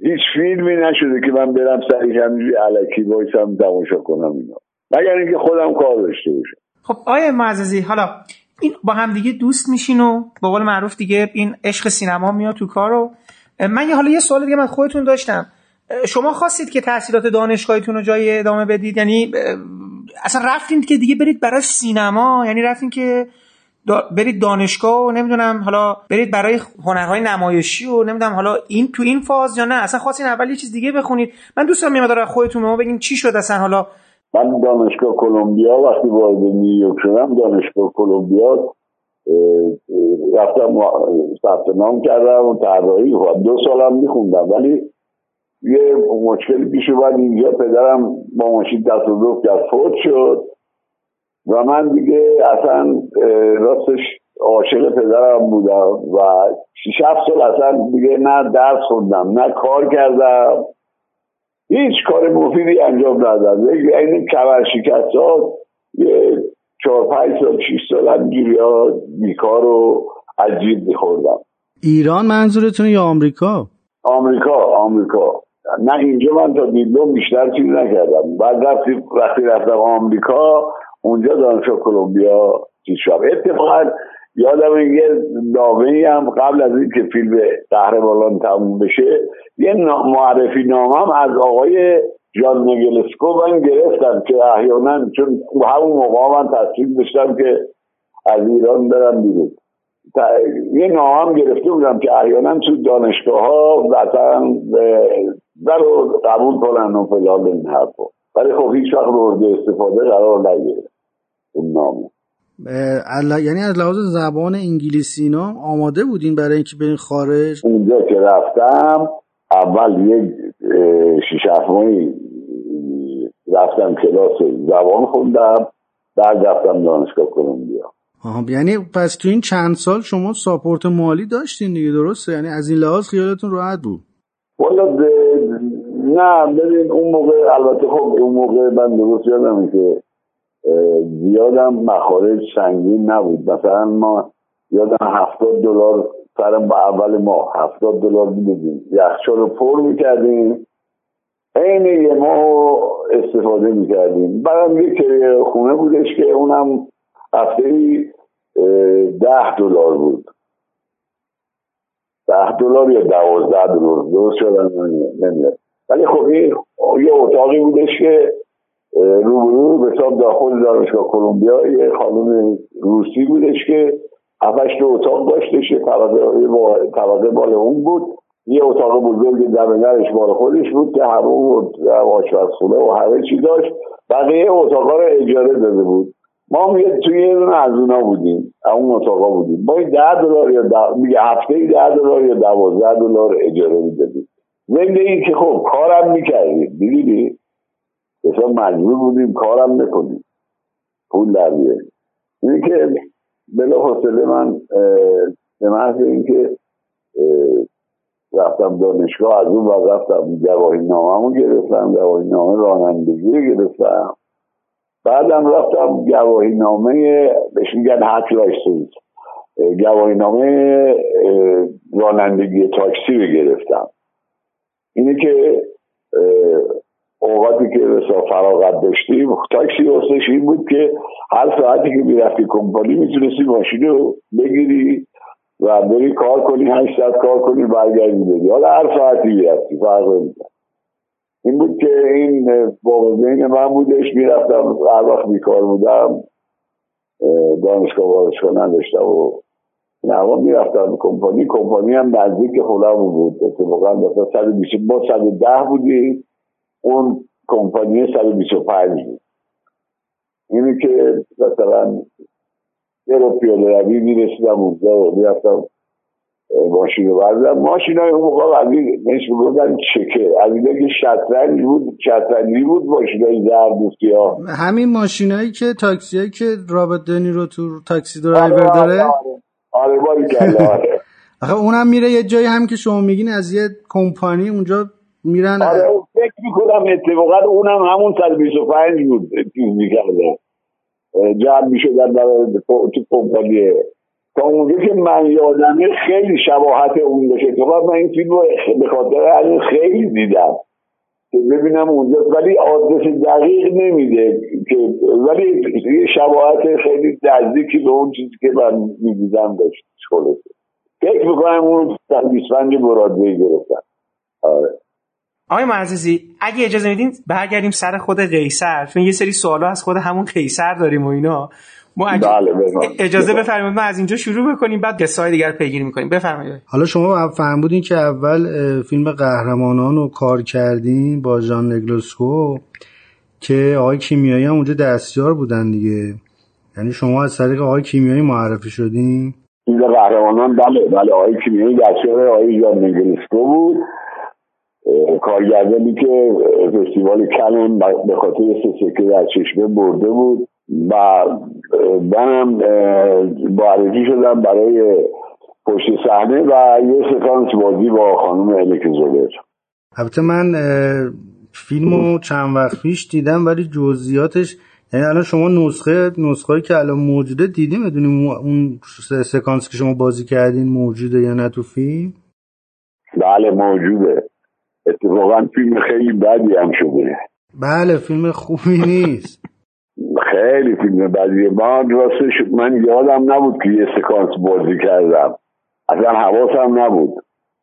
هیچ فیلمی نشده که من برم سریع همینجوری علکی بایستم تماشا کنم اینا. مگر اینکه خودم کار داشته باشم.
خب آیه معززی حالا این با هم دیگه دوست میشین و با قول معروف دیگه این عشق سینما میاد تو کار رو من یه حالا یه سوال دیگه من خودتون داشتم. شما خواستید که تحصیلات دانشگاهیتون رو جای ادامه بدید؟ یعنی اصلا رفتین که دیگه برید برای سینما؟ یعنی رفتین که برید دانشگاه و نمی‌دونم حالا برید برای هنرهای نمایشی و نمی‌دونم حالا این تو این فاز یا نه؟ اصلا خواستین اول یه چیز دیگه بخونید. من دوست دارم یه خودتون به ما بگین چی شد اصلا؟ حالا
من دانشگاه کلمبیا وقتی وارد نیویورک شدم دانشگاه کلمبیا رفتم ثبت نام کردم و طراحی دو سالم میخوندم. ولی یه مشکلی پیش اومد اینجا پدرم با ماشین و کرد فوت شد و من دیگه اصلا راستش عاشق پدرم بودم و شیش هفت سال اصلا دیگه نه درس خوندم نه کار کردم. هیچ کار مفیدی انجام ندادم این کمر شکست ها چهار پنج سال شیش سال همجوری ها بیکار و عجیب میخوردم
ایران منظورتون یا آمریکا؟
آمریکا آمریکا. نه اینجا من تا دیپلم بیشتر چیز نکردم. بعد رفتی وقتی رفتم آمریکا اونجا دانشگاه کلمبیا چیز شد. اتفاقا یادم یه نامه هم قبل از اینکه فیلم قهرمانان تموم بشه یه معرفی نامم از آقای جان نگلسکو من گرفتم که احیانا چون همون موقع من تصمیم داشتم که از ایران برم بیرون. یه نامم گرفته بودم که احیانا تو دانشگاه ها مثلا در قبول کنن و فلان این حرفا. ولی خب هیچ وقت مورد استفاده قرار نگیره اون نامه.
یعنی از لحاظ زبان انگلیسی اینا آماده بودین برای اینکه برین خارج؟
اونجا که رفتم اول یک شیش ماهی رفتم کلاس زبان خوندم بعد رفتم دانشگاه کلمبیا.
آها یعنی پس تو این چند سال شما ساپورت مالی داشتین دیگه درسته؟ یعنی از این لحاظ خیالتون راحت بود؟
والا نه ببین اون موقع البته خب اون موقع من درست یادم که زیادم مخارج سنگین نبود. مثلا ما یادم هفتاد دلار سر اول ما هفتاد دلار می‌دادیم. یخچال رو پر می‌کردیم. عین یه ماه استفاده می‌کردیم. برام یک خونه بودش که اونم هفته ده دلار بود. ده دلار یا دوازده دلار. درست شدن نمیاد ولی خب یه اتاقی بودش که روبرو به حساب داخل دانشگاه کلمبیا یه خانم روسی بودش که هفتش دو اتاق داشتش یه طبقه بال اون بود. یه اتاق بزرگ دمنرش مال خودش بود که همون و آشپزخونه و همه چی داشت. بقیه اتاقا رو اجاره داده بود. ما میگه توی یه دونه از اونا بودیم. اون اتاقا بودیم. ما ده دلار یا میگه هفته ده دلار یا دوازده دلار اجاره می‌دادیم. ضمن این که خب کارم می‌کردیم. می‌دیدی اصلا مجبور بودیم کارم نکنیم. پول در بیاریم. اینه که بلافاصله من به محض اینکه رفتم دانشگاه از اون وقت رفتم گواهی نامه گرفتم گواهی نامه رانندگی گرفتم. بعدم رفتم گواهی نامه بهش میگن hack license. گواهی نامه رانندگی تاکسی رو گرفتم. اینه که اوقاتی که رسا فراغت داشتیم تاکسی واسش این بود که هر ساعتی که می‌رفتی کمپانی می‌تونستی ماشین رو بگیری و بری کار کنی هشت ساعت کار کنی برگردی بدی حالا هر ساعتی می‌رفتی فرق این بود که این با بین من بودش می‌رفتم هر وقت بیکار بودم دانشگاه وارشگاه نداشتم و نه می‌رفتم کمپانی. کمپانی هم نزدیک خودم بود. اتفاقا مثلا 120 با 110 بودی اون کمپانی 125 بود. اینی که مثلا یه رو پیاده روی می‌رسیدم اونجا و می‌رفتم ماشین رو بردم. ماشین های اون موقع قبلی بودن چکه. از اینه که شطرنج بود شطرنجی بود ماشین های زرد ها
همین ماشینایی که تاکسی هایی که رابط دنی رو تو تاکسی درایور آره داره؟
آره آره. آره
آخه اونم میره یه جایی هم که شما میگین از یه کمپانی اونجا میرن.
آره فکر می‌کنم اتفاقا اونم همون 125 بود چیز می‌کرده. جمع می‌شدن تو کمپانی تا اونجا که من یادمه خیلی شباهت اون داشته تو من این فیلم رو به خاطر خیلی دیدم. که ببینم اونجا ولی آدرس دقیق نمیده که ولی یه شباهت خیلی نزدیکی به اون چیزی که من می‌دیدم داشت. خلاصه. فکر می‌کنم اون در 25 برادوی گرفتم. آره.
آقای معززی اگه اجازه میدین برگردیم سر خود قیصر چون یه سری سوالا از خود همون قیصر داریم و اینا. ما
بله
اجازه بفرمایید ما از اینجا شروع بکنیم بعد قصه دیگر پیگیری می‌کنیم. بفرمایید.
حالا شما بودین که اول فیلم قهرمانان رو کار کردین با ژان نگلسکو که آقای کیمیایی هم اونجا دستیار بودن دیگه. یعنی شما از طریق آقای کیمیایی معرفی شدین؟
فیلم قهرمانان بله بله آقای کیمیایی دستیار آقای ژان نگلسکو بود. کارگردانی که فستیوال کلون به خاطر سکه در چشمه برده بود و منم معرفی شدم برای پشت صحنه و یه سکانس بازی با خانم الک زولر.
البته من فیلمو چند وقت پیش دیدم ولی جزئیاتش یعنی الان شما نسخه نسخه که الان موجوده دیدیم بدونیم اون سکانس که شما بازی کردین موجوده یا نه تو فیلم؟
بله موجوده. اتفاقا فیلم خیلی بدی هم شده.
بله فیلم خوبی نیست.
خیلی فیلم بدیه. من راستش من یادم نبود که یه سکانس بازی کردم. اصلا حواسم نبود.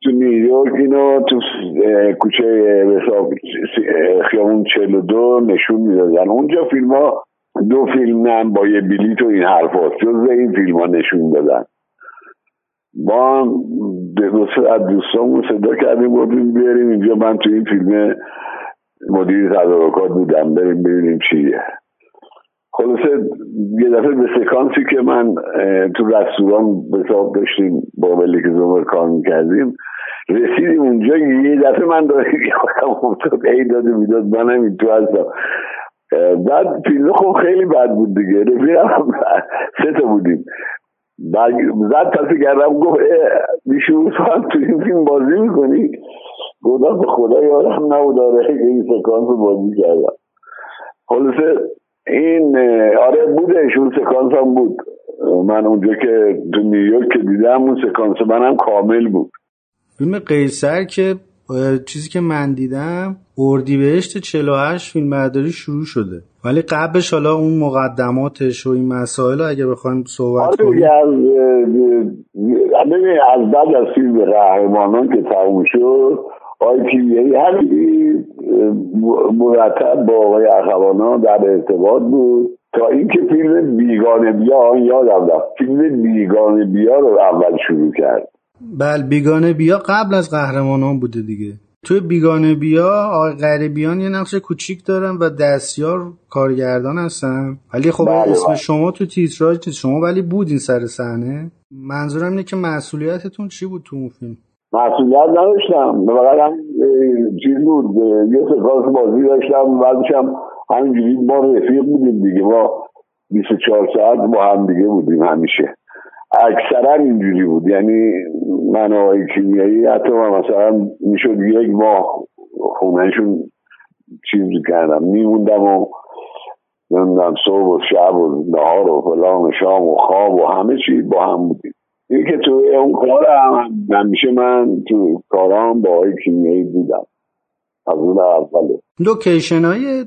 تو نیویورک اینو تو کوچه خیابون 42 نشون می‌دادن. اونجا فیلم ها دو فیلم با یه بلیت و این حرف هاست جز این فیلم ها نشون دادن. ما دو از دوستامون صدا کردیم بودیم بیاریم اینجا. من تو این فیلم مدیر تدارکات بودم. بریم ببینیم چیه. خلاصه یه دفعه به سکانسی که من تو رستوران حساب داشتیم با ملک زمر کار می‌کردیم رسیدیم اونجا. یه دفعه من خودم افتاد ای داده می‌داد. منم این تو هستم. بعد فیلم خب خیلی بد بود دیگه. رفیقم سه تا بودیم. بعد زد پس کردم گفت بیشور هم تو این فیلم بازی می‌کنی؟ گفتم به خدا یادم نبود. آره این سکانس بازی کردم. خلاصه این آره بودش اون سکانس هم بود. من اونجا که تو نیویورک که دیدم اون سکانس منم کامل بود.
فیلم قیصر که چیزی که من دیدم اردیبهشت 48 فیلم برداری شروع شده. ولی قبلش حالا اون مقدماتش و این مسائل اگه بخوایم صحبت آره کنیم.
از, از بعد از فیلم قهرمانان که تموم شد آقای کیمیایی همین مرتب با آقای اخوانا در ارتباط بود. تا اینکه فیلم بیگانه بیا آن یادم رفت. فیلم بیگانه بیا رو اول شروع کرد.
بله بیگانه بیا قبل از قهرمانان بوده دیگه. توی بیگانه بیا آقای غریبیان یه نقش کوچیک دارن و دستیار کارگردان هستن. ولی خب بله. اسم. شما تو تیتراژ نیست. شما ولی بودین سر صحنه. منظورم اینه که مسئولیتتون چی بود تو اون فیلم؟
مسئولیت نداشتم. فقط هم چیز بود. یه سکانس بازی داشتم. بعدش هم همینجوری ما رفیق بودیم دیگه. ما 24 ساعت با هم دیگه بودیم همیشه. اکثرا اینجوری بود. یعنی من آقای کیمیایی حتی من مثلا می‌شد یک ماه خونهشون چیز کردم. میموندم و نمی‌دونم صبح و شب و نهار و فلان و شام و خواب و همه چی با هم بودیم. این که تو اون کار هم همیشه من تو کارام با آقای کیمیایی بودم. اون اوله.
لوکیشن های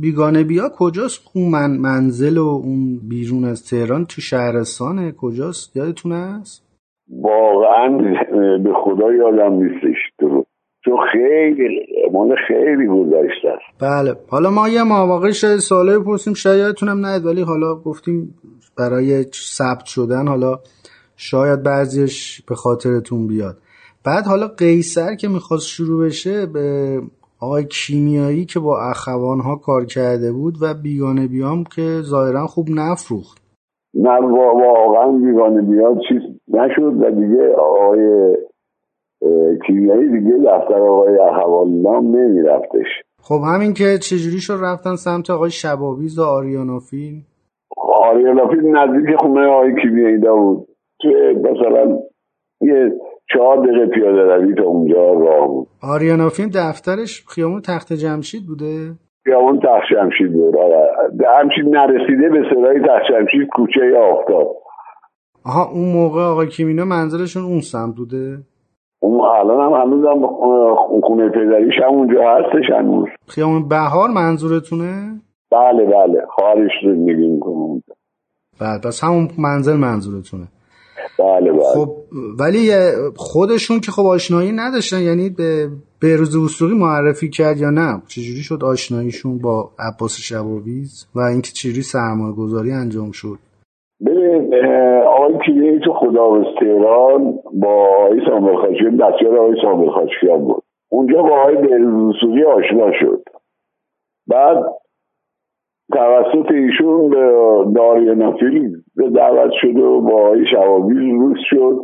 بیگانه بیا کجاست؟ اون من منزل و اون بیرون از تهران تو شهرستانه. کجاست؟ یادتون هست؟
واقعا به خدا یادم نیستش. درست چون خیلی مال خیلی گذشته است.
بله. حالا ما یه مواقع شاید ساله بپرسیم شاید یادتونم ند ولی حالا گفتیم برای ثبت شدن حالا شاید بعضیش به خاطرتون بیاد. بعد حالا قیصر که می‌خواست شروع بشه به آقای کیمیایی که با اخوان ها کار کرده بود و بیگانه بیام که ظاهرا خوب نفروخت.
نه واقعا بیگانه بیاد چیز نشد و دیگه آقای کیمیایی دیگه دفتر آقای حوالنام نمیرفتش.
خب همین که چجوری شد رفتن سمت آقای شبابیز و آریانوفیل
آریانوفیل نزدیک خونه آقای کیمیایی بود توی مثلا یه چهار دقیقه پیاده روی تا اونجا راه بود.
آریانوفیل دفترش خیامون تخت جمشید بوده؟
خیامون تخت جمشید بود آره. همچین نرسیده به صدای تخت جمشید کوچه آفتاب.
آها اون موقع آقای کیمینا منزلشون اون سمت بوده؟
اون الان هم هنوز هم خونه پدریش هم اونجا هستش هنوز.
خیامون بهار منظورتونه؟
بله بله. خواهرش زندگی می‌کنه
بله پس همون منزل منظورتونه.
بله بله.
خب ولی خودشون که خب آشنایی نداشتن یعنی به بهروز وسوقی معرفی کرد یا نه؟ چجوری شد آشناییشون با عباس شباویز و اینکه چجوری سرمایه گذاری انجام شد؟
ببین آقای کلیه تو خدا تهران با آقای سامبل خاچیان دستیار آقای خاچیان بود. اونجا با آقای بهروز وسوقی آشنا شد. بعد توسط ایشون به داریانافیل به دعوت شد و با آقای شوابیز روز شد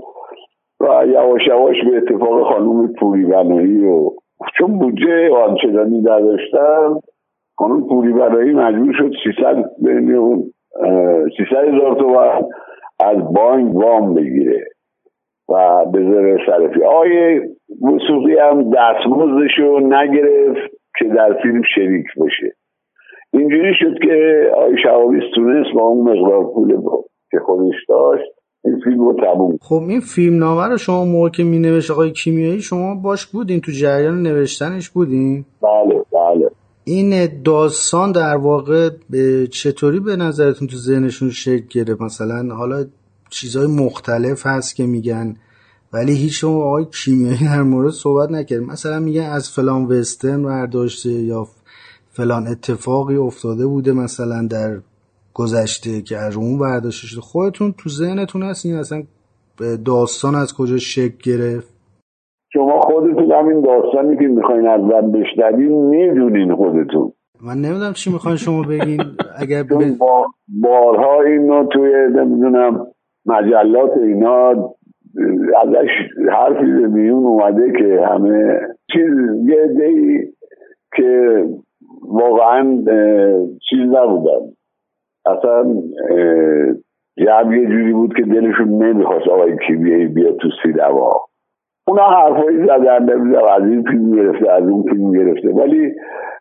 و یواش یواش به اتفاق خانوم پوری بنایی و چون بودجه آنچنانی نداشتن خانوم پوری بنایی مجبور شد 300 میلیون 300 هزار تومن از بانک وام بگیره و به زر صرفی آقای وسوقی هم دستمزدش رو نگرفت که در فیلم شریک باشه. اینجوری شد که آقای شوابیز تونست با اون مقدار پول با که خودش داشت این فیلم رو تموم
خب این فیلم نامه رو شما موقع که می نوشت آقای کیمیایی شما باش بودین تو جریان نوشتنش بودین؟
بله بله.
این داستان در واقع چطوری به نظرتون تو ذهنشون شکل گرفت؟ مثلا حالا چیزهای مختلف هست که میگن ولی هیچ شما آقای کیمیایی در مورد صحبت نکرد مثلا میگن از فلان وسترن برداشته یا فلان اتفاقی افتاده بوده مثلا در گذشته که از اون برداشته شده. خودتون تو ذهنتون هست این اصلا داستان از کجا شکل گرفت؟
شما خودتون همین داستانی که می‌خواین از من بشنوین می‌دونین خودتون.
من نمی‌دونم چی می‌خواین شما بگین. اگر ب...
با بارها اینو توی نمی‌دونم مجلات اینا ازش حرفی میون اومده که همه چیز یه دی که واقعا چیز نبودن اصلا جب یه جوری بود که دلشون نمی‌خواست آقای کیمیایی بیاد تو سینما. اونا حرفایی زدن نمی‌دونم از این فیلم گرفته از اون فیلم گرفته. ولی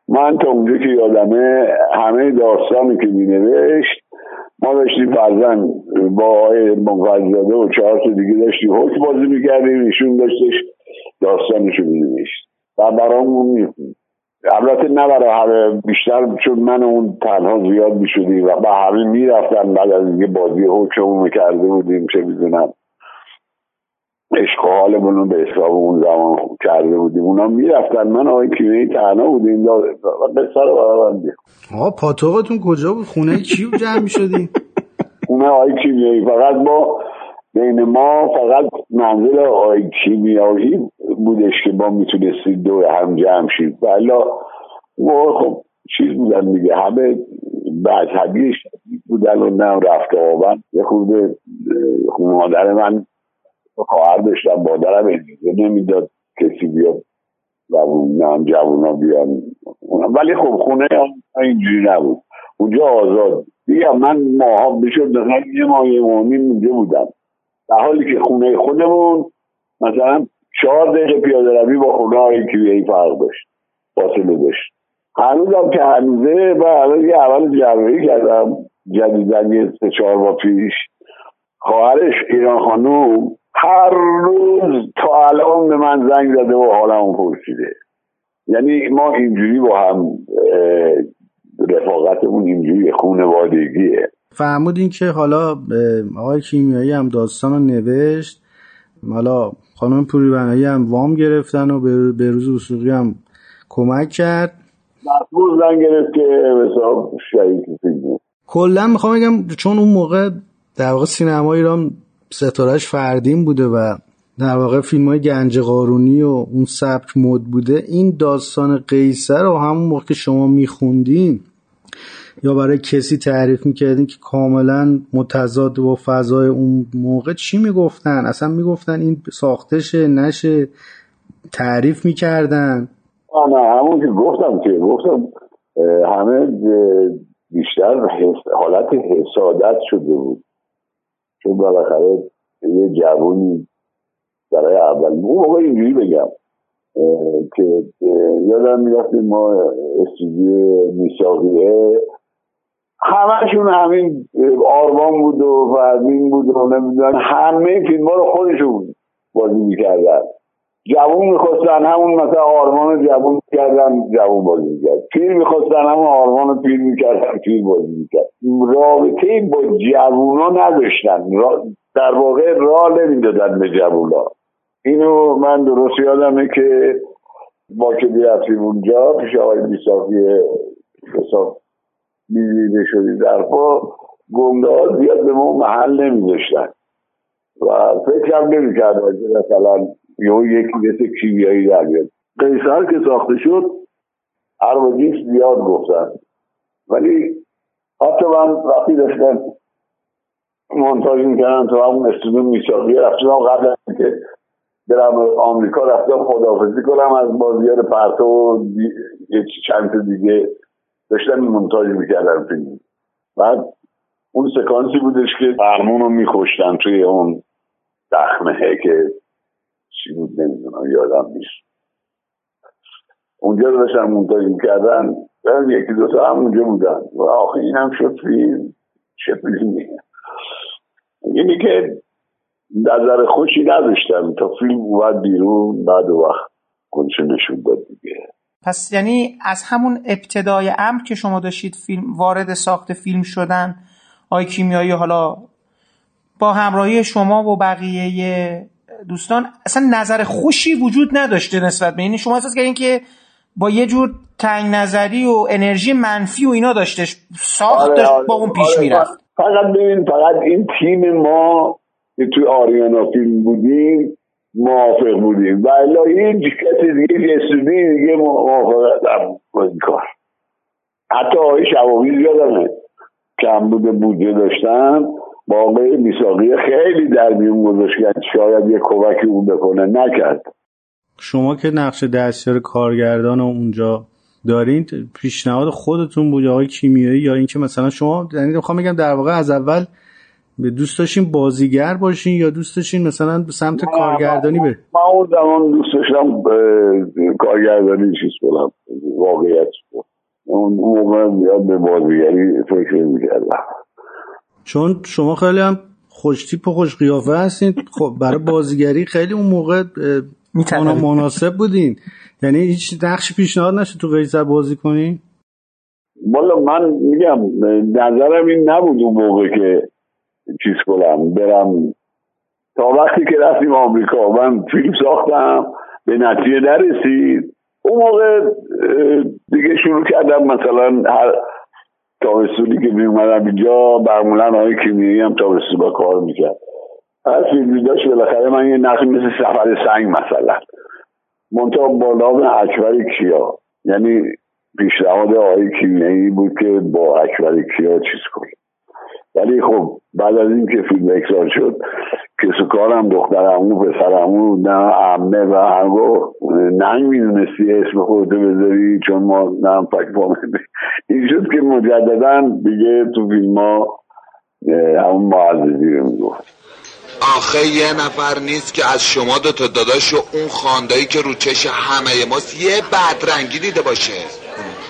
من تا اونجا که یادمه همه داستانی که می نوشت ما داشتیم فرزن با آقای منقضزاده و چهار تا دیگه داشتیم حکم بازی می‌کردیم ایشون داشتش داستانشو می نوشت و برامون می‌خوند. البته نه برای همه بیشتر چون من اون تنها زیاد می‌شدیم و به همه می‌رفتن بعد از اینکه بازی حکممون می‌کرده بودیم چه می‌دونم عشق و حالمون رو به حساب اون زمان کرده بودیم. اونا می‌رفتن. من آقای کیمیایی تنها بودیم. قصه رو برای من
آقا پاتوقتون کجا بود؟ خونه کی جمع می‌شدیم
خونه آقای کیمیایی فقط ما بین ما فقط منزل آقای کیمیایی بودش که ما می‌تونستید دور هم جمع شید ولی خب چیز بودن دیگه. همه مذهبی شدید بودن و نه رفت آبن یه خورده مادر من خواهر داشتم مادرم اجازه نمی‌داد کسی بیاد و هم جوونا بیان. ولی خب خونه اینجوری نبود. اونجا آزاد. دیگه من ماها بشد یه ماه یه اونجا بودم. در حالی که خونه خودمون مثلا چهار دقیقه پیاده روی با خونه های کیویهی فرق داشت فاصله داشت. هنوزم که هنوزه و الان یه اول جراحی کردم جدیدن یه سه چهار با پیش. خواهرش ایران خانوم هر روز تا الان به من زنگ زده و حالمون پرسیده. یعنی ما اینجوری با هم رفاقتمون اینجوری خونوادگیه.
فرمودین که حالا آقای کیمیایی هم داستان رو نوشت. حالا خانم پوری بنایی هم وام گرفتن و به روز وسوقی هم کمک کرد.
زن گرفت که حساب شهید
کلا می‌خوام بگم چون اون موقع در واقع سینما ایران ستارش فردین بوده و در واقع فیلم های گنج قارونی و اون سبک مد بوده این داستان قیصر رو همون موقع که شما میخوندین یا برای کسی تعریف می‌کردین که کاملا متضاد با فضای اون موقع چی می‌گفتن؟ اصلا می‌گفتن این ساختشه نشه تعریف می‌کردن؟
نه همون که گفتم که گفتم همه بیشتر حالت حسادت شده بود. چون بالاخره یه جوونی برای اول اون موقع اینجوری بگم که یادم می‌رفتیم ما استودیو میساقیه همشون همین آرمان بود و فرمین بود و نمی‌دونم. همه فیلم ها رو خودشون بازی می‌کردن. جوون می‌خواستن همون مثلا آرمان جوون می‌کردن جوون بازی می‌کرد پیر می‌خواستن همون آرمان پیر می‌کردن پیر بازی می‌کرد رابطه با جوونا نداشتن. در واقع راه نمی‌دادن به جوونا. اینو من درست یادمه که ما که بیرفتیم اونجا پیش آقای بیساقی می‌دیده شدی. در پا گنده ها زیاد به ما محل نمیداشتن و فکرم نمی‌کرد مثلا یه یکی مثل کیمیایی در بیاد. قیصر که ساخته شد ارواجیش زیاد گفتن. ولی حتی من وقتی داشتن منتاج می‌کردن تو همون استودیو میساقی رفتم قبل که برم آمریکا رفتم خداحافظی کنم از بازیار پرتو و چند دیگه داشتن منتاج می‌کردن فیلم. بعد اون سکانسی بودش که فرمون رو میخوشتن توی اون دخمه که چی بود نمی‌دونم یادم نیست. اونجا رو داشتن منتاج می‌کردن یکی دو تا هم اونجا بودن. و آخه این هم شد فیلم. چه فیلمی اینی که نظر خوشی نداشتم. تا فیلم اومد بیرون بعد وقت کنچه نشون داد دیگه.
پس یعنی از همون ابتدای امر که شما داشتید فیلم وارد ساخت فیلم شدن آی کیمیایی حالا با همراهی شما و بقیه دوستان اصلا نظر خوشی وجود نداشته نسبت به این. شما احساس کردین که با یه جور تنگ نظری و انرژی منفی و اینا داشتش ساخت آره آره. با اون پیش آره می‌رفت.
فقط ببین فقط این تیم ما که توی آریانا فیلم بودیم موافق بودیم. و الا هیچ کسی دیگه جسودی دیگه موافقت با این کار. حتی آقای شواویز یادمه. کم بوده بودجه داشتن با آقای میساقی خیلی در میون گذاشت. که شاید یه کمکی اون بکنه. نکرد.
شما که نقش دستیار کارگردان اونجا دارین پیشنهاد خودتون بود آقای کیمیایی یا اینکه مثلا شما یعنی می‌خوام بگم در واقع از اول به دوست داشتین بازیگر باشین یا دوست داشتین مثلا به سمت کارگردانی به
من اون زمان دوست داشتم کارگردانی چیز کنم واقعیت اون موقع میاد به بازیگری فکر می‌کردم
چون شما خیلی هم خوش تیپ و خوش قیافه هستین خب برای بازیگری خیلی اون موقع مناسب بودین. یعنی هیچ نقش پیشنهاد نشد تو قیصر بازی کنی؟
والا من میگم نظرم این نبود اون موقع که چیز کنم برم. تا وقتی که رفتیم آمریکا من فیلم ساختم به نتیجه نرسید. اون موقع دیگه شروع کردم مثلا هر تابستونی که می اومدم اینجا برمولن های کیمیایی هم تابستون کار می‌کرد. هر فیلمی داشت بالاخره من یه نقش مثل سفر سنگ مثلا. منتها با نام اکبر کیا. یعنی پیشنهاد آقای کیمیایی بود که با اکبر کیا چیز کنیم. ولی خب بعد از اینکه فیلم اکسال شد کس کارم دخترمو پسرمو نه عمه و هنگو ننگ می‌دونستی اسم خودتو بذاری چون ما نه پک این شد که مجددا دیگه تو فیلم ها همون معززی رو می‌گفت.
آخه یه نفر نیست که از شما دو تا داداش و اون خاندایی که رو چش همه ماست یه بدرنگی دیده باشه.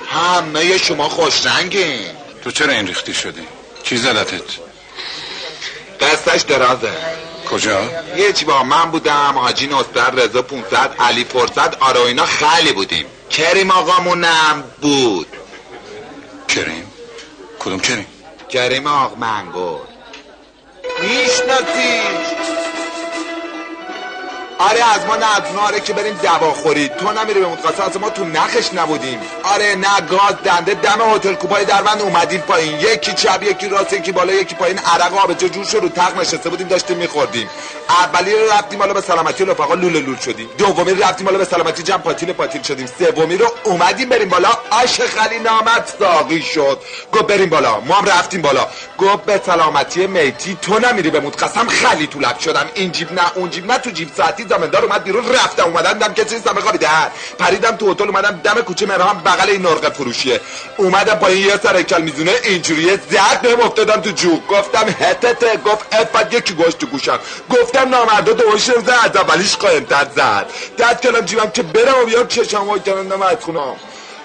همه شما خوشرنگین
تو چرا این ریختی شدی؟ کی زدتت؟
دستش درازه
کجا؟
یه چی با من بودم حاجی نستر رضا 500 علی فرصت آره اینا خیلی بودیم کریم آقامونم بود
کریم؟ کدوم کریم؟
کریم آق منگور می‌شناسی آره از ما نه آره که بریم دوا خورید تو نمیری به متقاصر از ما تو نخش نبودیم. آره نه گاز دنده دم هتل کوپای دربند اومدیم پایین. یکی چپ یکی راست یکی بالا یکی پایین. عرق آب جور شد؟ رو تق نشسته بودیم داشتیم میخوردیم. اولی رو رفتیم حالا به سلامتی رفقا لوله لول شدیم. دومی رو رفتیم حالا به سلامتی جمع پاتیل پاتیل شدیم. سومی رو اومدیم بریم بالا. آش خلی نامت ساقی شد. گفت بریم بالا. ما هم رفتیم بالا. گفت به سلامتی میتی تو نمیری به قسم خلی تو لب شدم. این جیب نه اون جیب نه تو جیب ساعتی زمندار اومد بیرون رفتم. اومدن دم کسی نیستم بخوابیدن پریدم تو هتل اومدم دم کوچه مرهم بغل این نرقه فروشیه. اومدم پایین یه سر کل میزونه اینجوریه زد بهم افتادم تو جو گفتم هتته گفت افت یکی گوش تو گوشم. گفتم نامردا دوش زد. از اولیش قایمتر زد. دست کلم جیبم که برم و بیام چشم وای کنم از خونم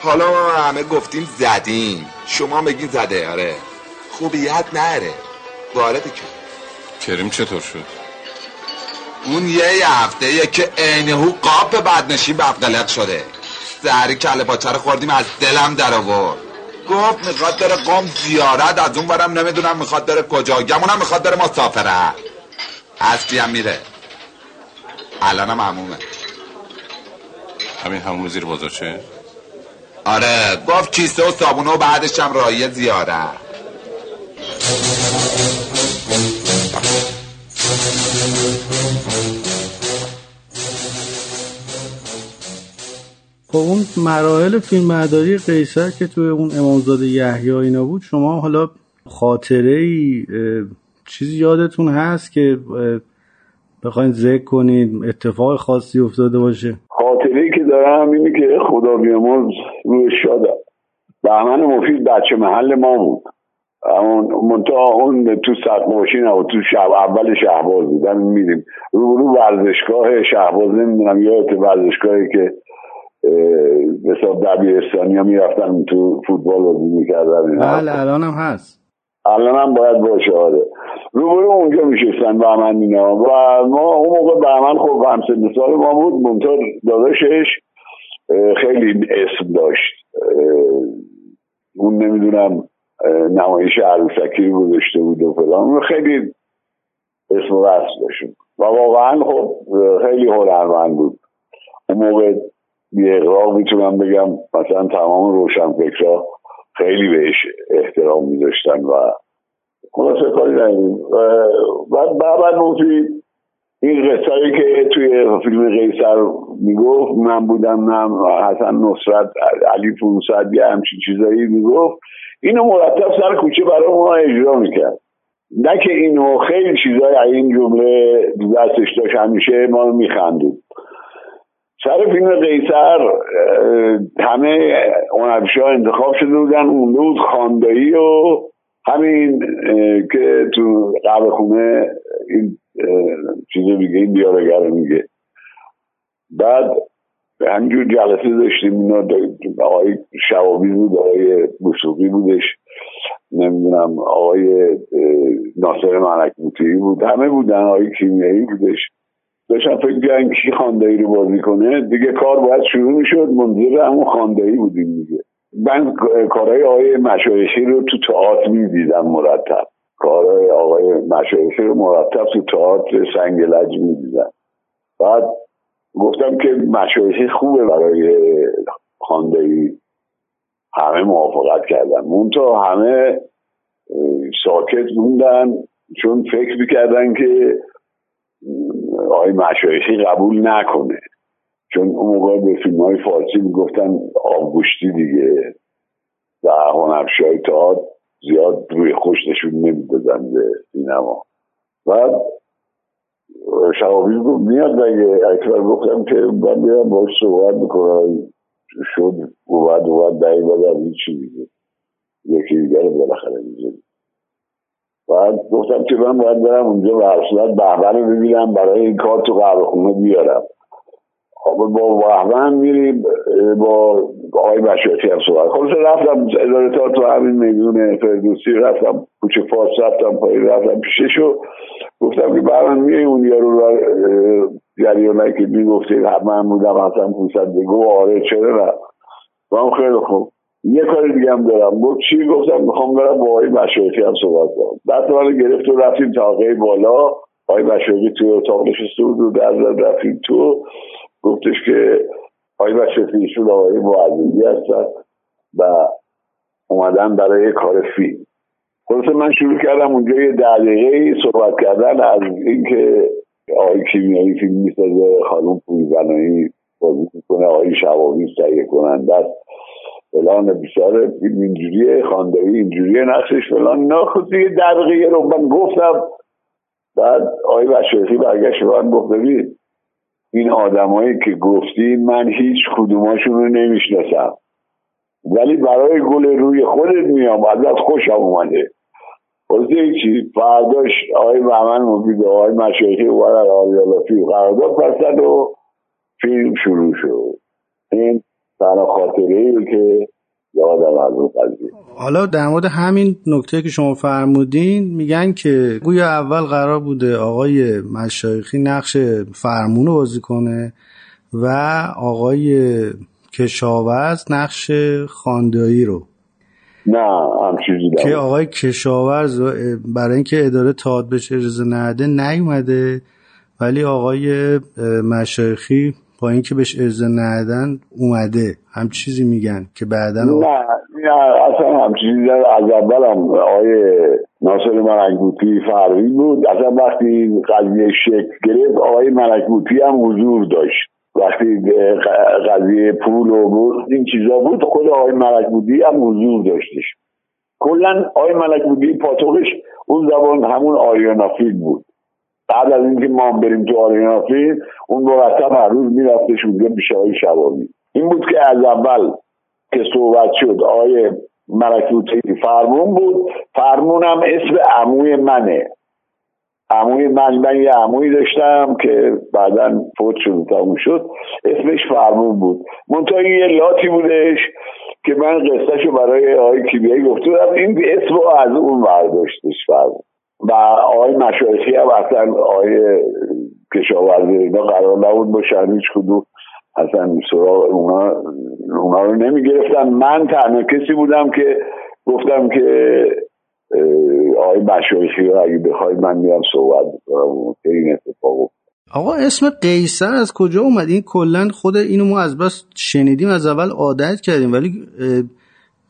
حالا ما همه گفتیم زدیم. شما بگین زده. آره. خوبیت نره. وارد که
کریم چطور شد؟
اون یه هفته یه که عینهو قاب بدنشی بفقلق شده. سهری کله پاچه رو خوردیم از دلم در آورد. گفت می‌خواد داره قوم زیارت از اون برم نمی‌دونم می‌خواد داره کجا. گمونم می‌خواد داره مسافره. اصلی هم میره. الانم همومه
همین همون زیر چه؟
آره گفت کیسه و صابونه و بعدش هم رایی زیاره
خب اون مراحل قیصر که توی اون امامزاده یحیی اینا بود شما حالا خاطره ای چیزی یادتون هست که بخواین ذکر کنید اتفاق خاصی افتاده باشه؟
خاطره ای که دارم اینه که خدا بیامرز روی شادم بهمن مفید بچه محل ما بود. اون منتها اون تو سرقماشی نبود تو شب اول شهباز بود. همین میریم رو رو ورزشگاه شهباز نمی‌دونم یادت ورزشگاهی که مثلا دبیرستانی ها می‌رفتن تو فوتبال بازی می‌کردن.
بله الان هم هست.
الان هم باید باشه آره. روبرو اونجا میشستن بهمن اینا و ما اون موقع بهمن خب همسن سال ما بود. منتها داداشش خیلی اسم داشت. اون نمی‌دونم نمایش عروسکی رو گذاشته بود و فلان. خیلی اسم و داشت و واقعا خب خیلی هنرمند بود. اون موقع بی می‌تونم بگم مثلا تمام روشن فکرها خیلی بهش احترام میذاشتن و خلاصه کاری نمیم بعد بعد مفید این قصه که توی فیلم قیصر می‌گفت من بودم نم حسن نصرت علی فونسد یه همچین چیزایی می‌گفت. اینو مرتب سر کوچه برای ما اجرا می‌کرد. نه که اینو خیلی چیزای این جمله دستش داشت همیشه ما میخندید سر فیلم قیصر همه هنرپیشه انتخاب شده بودن. اون بود خاندایی و همین که تو قبل خونه این چیز میگه این دیالوگر میگه. بعد همینجور جلسه داشتیم اینا آقای شوابی بود آقای بسوقی بودش نمی‌دونم آقای ناصر ملک بود همه بودن آقای کیمیایی بودش. داشتم فکر بیایم کی خاندایی رو بازی کنه. دیگه کار باید شروع می‌شد منظور همون خاندایی بودیم دیگه. من کارهای آقای مشایخی رو تو تئاتر می‌دیدم مرتب. کارهای آقای مشایخی رو مرتب تو تئاتر سنگ لج می‌دیدم بعد گفتم که مشایخی خوبه برای خاندایی. همه موافقت کردن. مونتا همه ساکت موندن چون فکر می‌کردن که آقای مشایخی قبول نکنه. چون اون موقع به فیلم های فارسی می‌گفتن آبگوشتی دیگه. و هنرپیشه های تئاتر زیاد روی خوش نشون نمی‌دادن به سینما. بعد شوابی گفت میاد دیگه اکبر گفتم که من بیام باش صحبت می‌کنم. شد اومد اومد بدم هیچی دیگه یکی دیگر بالاخره می‌زنی بعد گفتم که من باید برم اونجا و اصلت بهبن رو ببینم برای این کار تو قهوه خونه بیارم. با بهبن میریم با آقای بشاتی هم صحبت خلاص رفتم اداره تا تو همین میدون فردوسی رفتم کوچه فارس رفتم پای رفتم پیششو گفتم که بهبن میای اون یارو رو جریانه که می‌گفتی من بودم اصلا پوسد بگو. آره چرا نه؟ هم خیلی خوب. یه کار دیگه هم دارم. بود چی؟ گفتم می‌خوام برم با آقای مشایخی هم صحبت کنم. بعد من گرفت و رفتیم طبقه بالا. آقای بشاری توی اتاق نشسته بود و در رفتیم تو. گفتش که آقای بشاری ایشون آقای معززی هستن و اومدن برای کار فیلم. خلاصه من شروع کردم اونجا یه دقیقه صحبت کردن از اینکه آقای کیمیایی فیلم می‌سازه خانم پویزنایی بازی می‌کنه آقای شوامی تهیه کننده است. فلان بیشتر فیلم اینجوریه خاندایی اینجوریه نقشش فلان. اینا خود یه دقیقه رو من گفتم. بعد آقای بشارخی برگشت من گفت ببین این آدمایی که گفتی من هیچ کدوماشون رو نمی‌شناسم. ولی برای گل روی خودت میام ازت خوشم اومده. واسه چی؟ فرداش آقای بهمن مفید آقای مشایخی و آریالافی قرارداد بستن و فیلم شروع شد. این تنها خاطره که یادم از اون قضیه
حالا در مورد همین نکته که شما فرمودین میگن که گویا اول قرار بوده آقای مشایخی نقش فرمون رو بازی کنه و آقای کشاورز نقش خاندایی رو.
نه هم چیزی
که آقای کشاورز برای اینکه اداره تاد بهش اجازه نده نیومده ولی آقای مشایخی اینکه بهش اجازه ندن اومده. هم چیزی میگن که بعدا
نه نه اصلا هم چیزی از اول هم آقای ناصر ملکبوتی فرقی بود. اصلا وقتی قضیه شکل گرفت آقای ملکبوتی هم حضور داشت. وقتی قضیه پول و بود این چیزا بود خود آقای ملک بودی هم حضور داشتش. کلا آقای ملک بودی پاتوقش اون زبان همون آریانافیل بود. بعد از اینکه ما بریم تو آریانافیل اون مرتب هر روز میرفتش اونجا پیش آقای شبابی این بود که از اول که صحبت شد آقای ملک بودی فرمون بود. فرمون هم اسم عموی منه. عموی من من یه عموی داشتم که بعدا فوت شد تموم شد. اسمش فرمون بود. منتها یه لاتی بودش که من قصهشو برای آقای کیمیایی گفته بودم. این اسم از اون برداشتش فرمون. و آقای مشایخی هم اصلا آقای کشاورزی اینا قرار نبود باشن. هیچ کدوم. اصلا سراغ اونا, اونا رو نمی گرفتن من تنها کسی بودم که گفتم که آقای مشایخی رو اگه بخوای من میام صحبت بکنم که این اتفاق
آقا اسم قیصر از کجا اومد؟ این کلا خود اینو ما از بس شنیدیم از اول عادت کردیم. ولی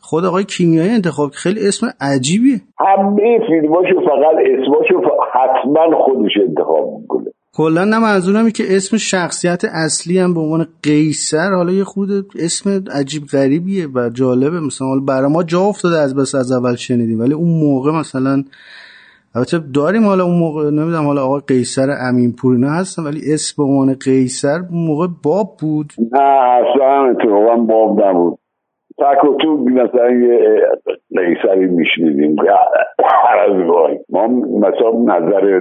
خود آقای کیمیایی انتخاب خیلی اسم عجیبیه.
همه فیلماشو فقط اسماشو حتما خودش انتخاب می‌کنه.
کلا نه منظورم که اسم شخصیت اصلی هم به عنوان قیصر حالا یه خود اسم عجیب غریبیه و جالبه. مثلا حالا برای ما جا افتاده از بس از اول شنیدیم ولی اون موقع مثلا البته داریم حالا اون موقع نمی‌دونم حالا آقا قیصر امین پورینا هستن ولی اسم به عنوان قیصر موقع باب بود.
نه اصلا اتفاقا باب نبود. تک و تو مثلا یه قیصری میشنیدیم. ما مثلا نظر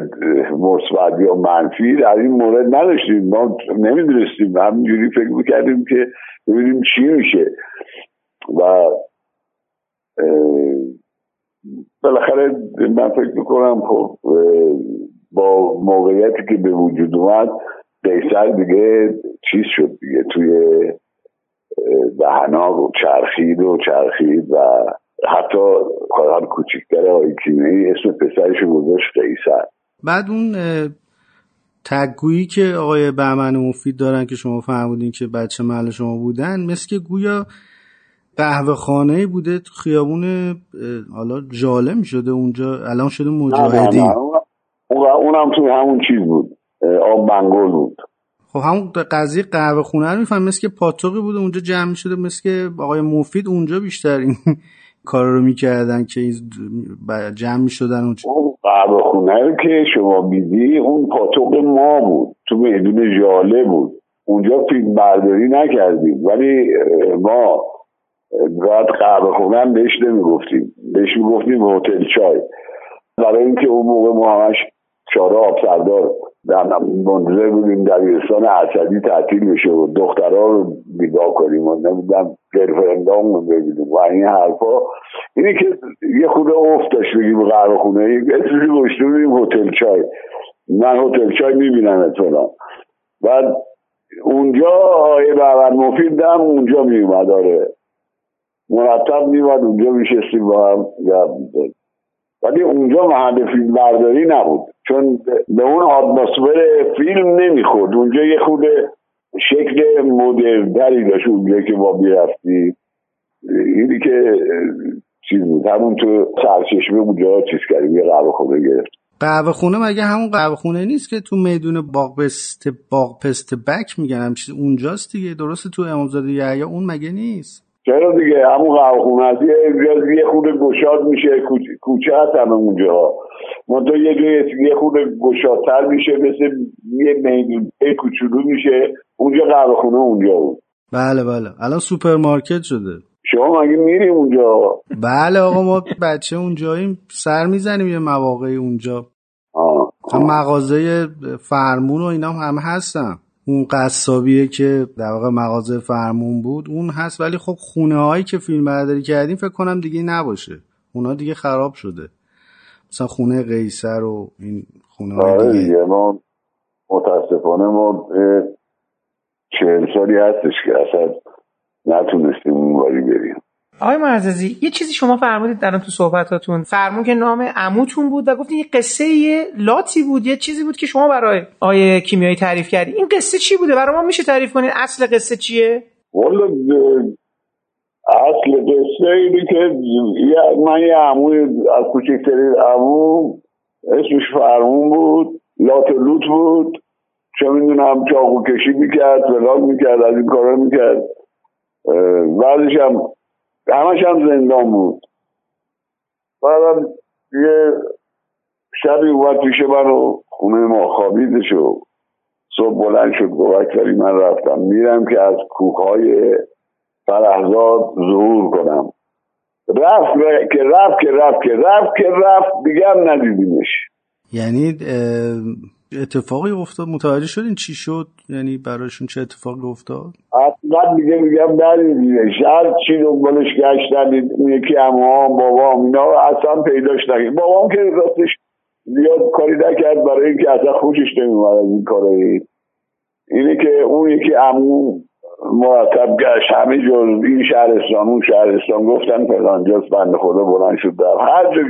مثبت یا منفی در این مورد نداشتیم. ما نمی‌دونستیم. همینجوری فکر می‌کردیم که ببینیم چی میشه. و بالاخره من فکر می‌کنم خب با موقعیتی که به وجود اومد قیصر دیگه چیز شد دیگه. توی دهنا رو چرخید و چرخید و حتی کاران کوچکتر آقای کیمیایی اسم پسرش گذاشت قیصر.
بعد اون تگویی که آقای بهمن مفید دارن که شما فرمودین که بچه محل شما بودن مثل که گویا قهوه خانه بوده تو خیابون حالا جالم شده اونجا الان شده مجاهدین.
اونم تو همون چیز بود آب بنگل بود.
خب همون قضیه قهوه خونه رو میفهم مثل که پاتوقی بوده اونجا جمع شده مثل که آقای مفید اونجا بیشتر این کار رو می‌کردن که جمع می‌شدن اونجا.
اون قهوه خونه که شما میدی اون پاتوق ما بود تو میدون جاله بود. اونجا فیلم برداری نکردیم ولی ما باید قهوه خونه هم بهش نمی‌گفتیم. بهش می‌گفتیم هتل چای. برای اینکه اون موقع ما همش چاره آب در منتظر بودیم دبیرستان اسدی تعطیل بشه و دخترها رو بیدار کنیم. و نمی‌دونم گرفرندام رو ببینیم. و این حرفا اینی که یه خود افت داشت بگیم قهوه خونه. اسمشی گشته بودیم هتل چای. من هتل چای می‌بینم فلان بعد اونجا آقای بهمن مفید هم اونجا میومد آره. مرتب میومد اونجا میشستیم با هم. ولی اونجا محل فیلم برداری نبود. چون به اون آتمسفر فیلم نمی‌خورد. اونجا یه خود شکل مدرنتری داشت اونجا که ما می‌رفتیم. اینی که چیز بود. همون تو سرچشمه اونجا چیز کردیم یه قهوه خونه گرفت
قهوه خونه مگه همون قهوه خونه نیست که تو میدون باغ پست باغ پست بک میگن؟ هم چیز اونجاست دیگه. درسته تو امامزاده یحیی اون مگه نیست؟
چرا دیگه؟ همون قهوه خونه هست یه یه خود گشاد میشه کوچه هست همه اونجا منتها یه جای یه خود گشادتر میشه مثل یه میدون کوچولو میشه. اونجا قهوه خونه اونجا بود.
بله بله. الان سوپرمارکت شده.
شما مگه میری اونجا؟
بله آقا ما بچه اونجاییم. سر می‌زنیم یه مواقعی اونجا.
آه.
مغازه فرمون و اینا هم هستن. اون قصابیه که در واقع مغازه فرمون بود اون هست. ولی خب خونه هایی که فیلم برداری کردیم فکر کنم دیگه نباشه. اونا دیگه خراب شده. مثلا خونه قیصر و این خونه های
آره
دیگه.
دیگه ما متاسفانه ما چهل سالی هستش که اصلا نتونستیم اون واری بریم.
آقای معززی یه چیزی شما فرمودید در تو صحبتاتون. فرمون که نام عموتون بود و گفتید یه قصه یه لاتی بود یه چیزی بود که شما برای آیه کیمیایی تعریف کردی این قصه چی بوده؟ برای ما میشه تعریف کنید اصل قصه چیه؟
والا اصل قصه اینه که من یه عموی از کوچکترین عمو اسمش فرمون بود لات لوت بود چه می‌دونم چاقو کشی می‌کرد فلان می‌کرد از این کارا می‌کرد. بعدش هم همش هم زندان بود. بعدم یه شبی اومد پیش من و خونه ما خوابیدش و صبح بلند شد گفت اکثری من رفتم. میرم که از کوههای فرهزاد ظهور کنم. رفت که رفت که رفت که رفت که رفت دیگه هم ندیدیمش.
یعنی اتفاقی افتاد؟ متوجه شدین چی شد؟ یعنی براشون چه اتفاقی افتاد؟
اصلا دیگه میگم ندیدیمش. هر چی دنبالش گشتن یکی امام بابام اینا اصلا پیداش نکرد. بابام که راستش زیاد کاری نکرد برای اینکه اصلا خوشش نمیومد از این کارایی. اینه که اون یکی امو مرتب گشت. همه جز این شهرستان اون شهرستان. گفتن فلان جاست بند خدا بلند شد. در هر جا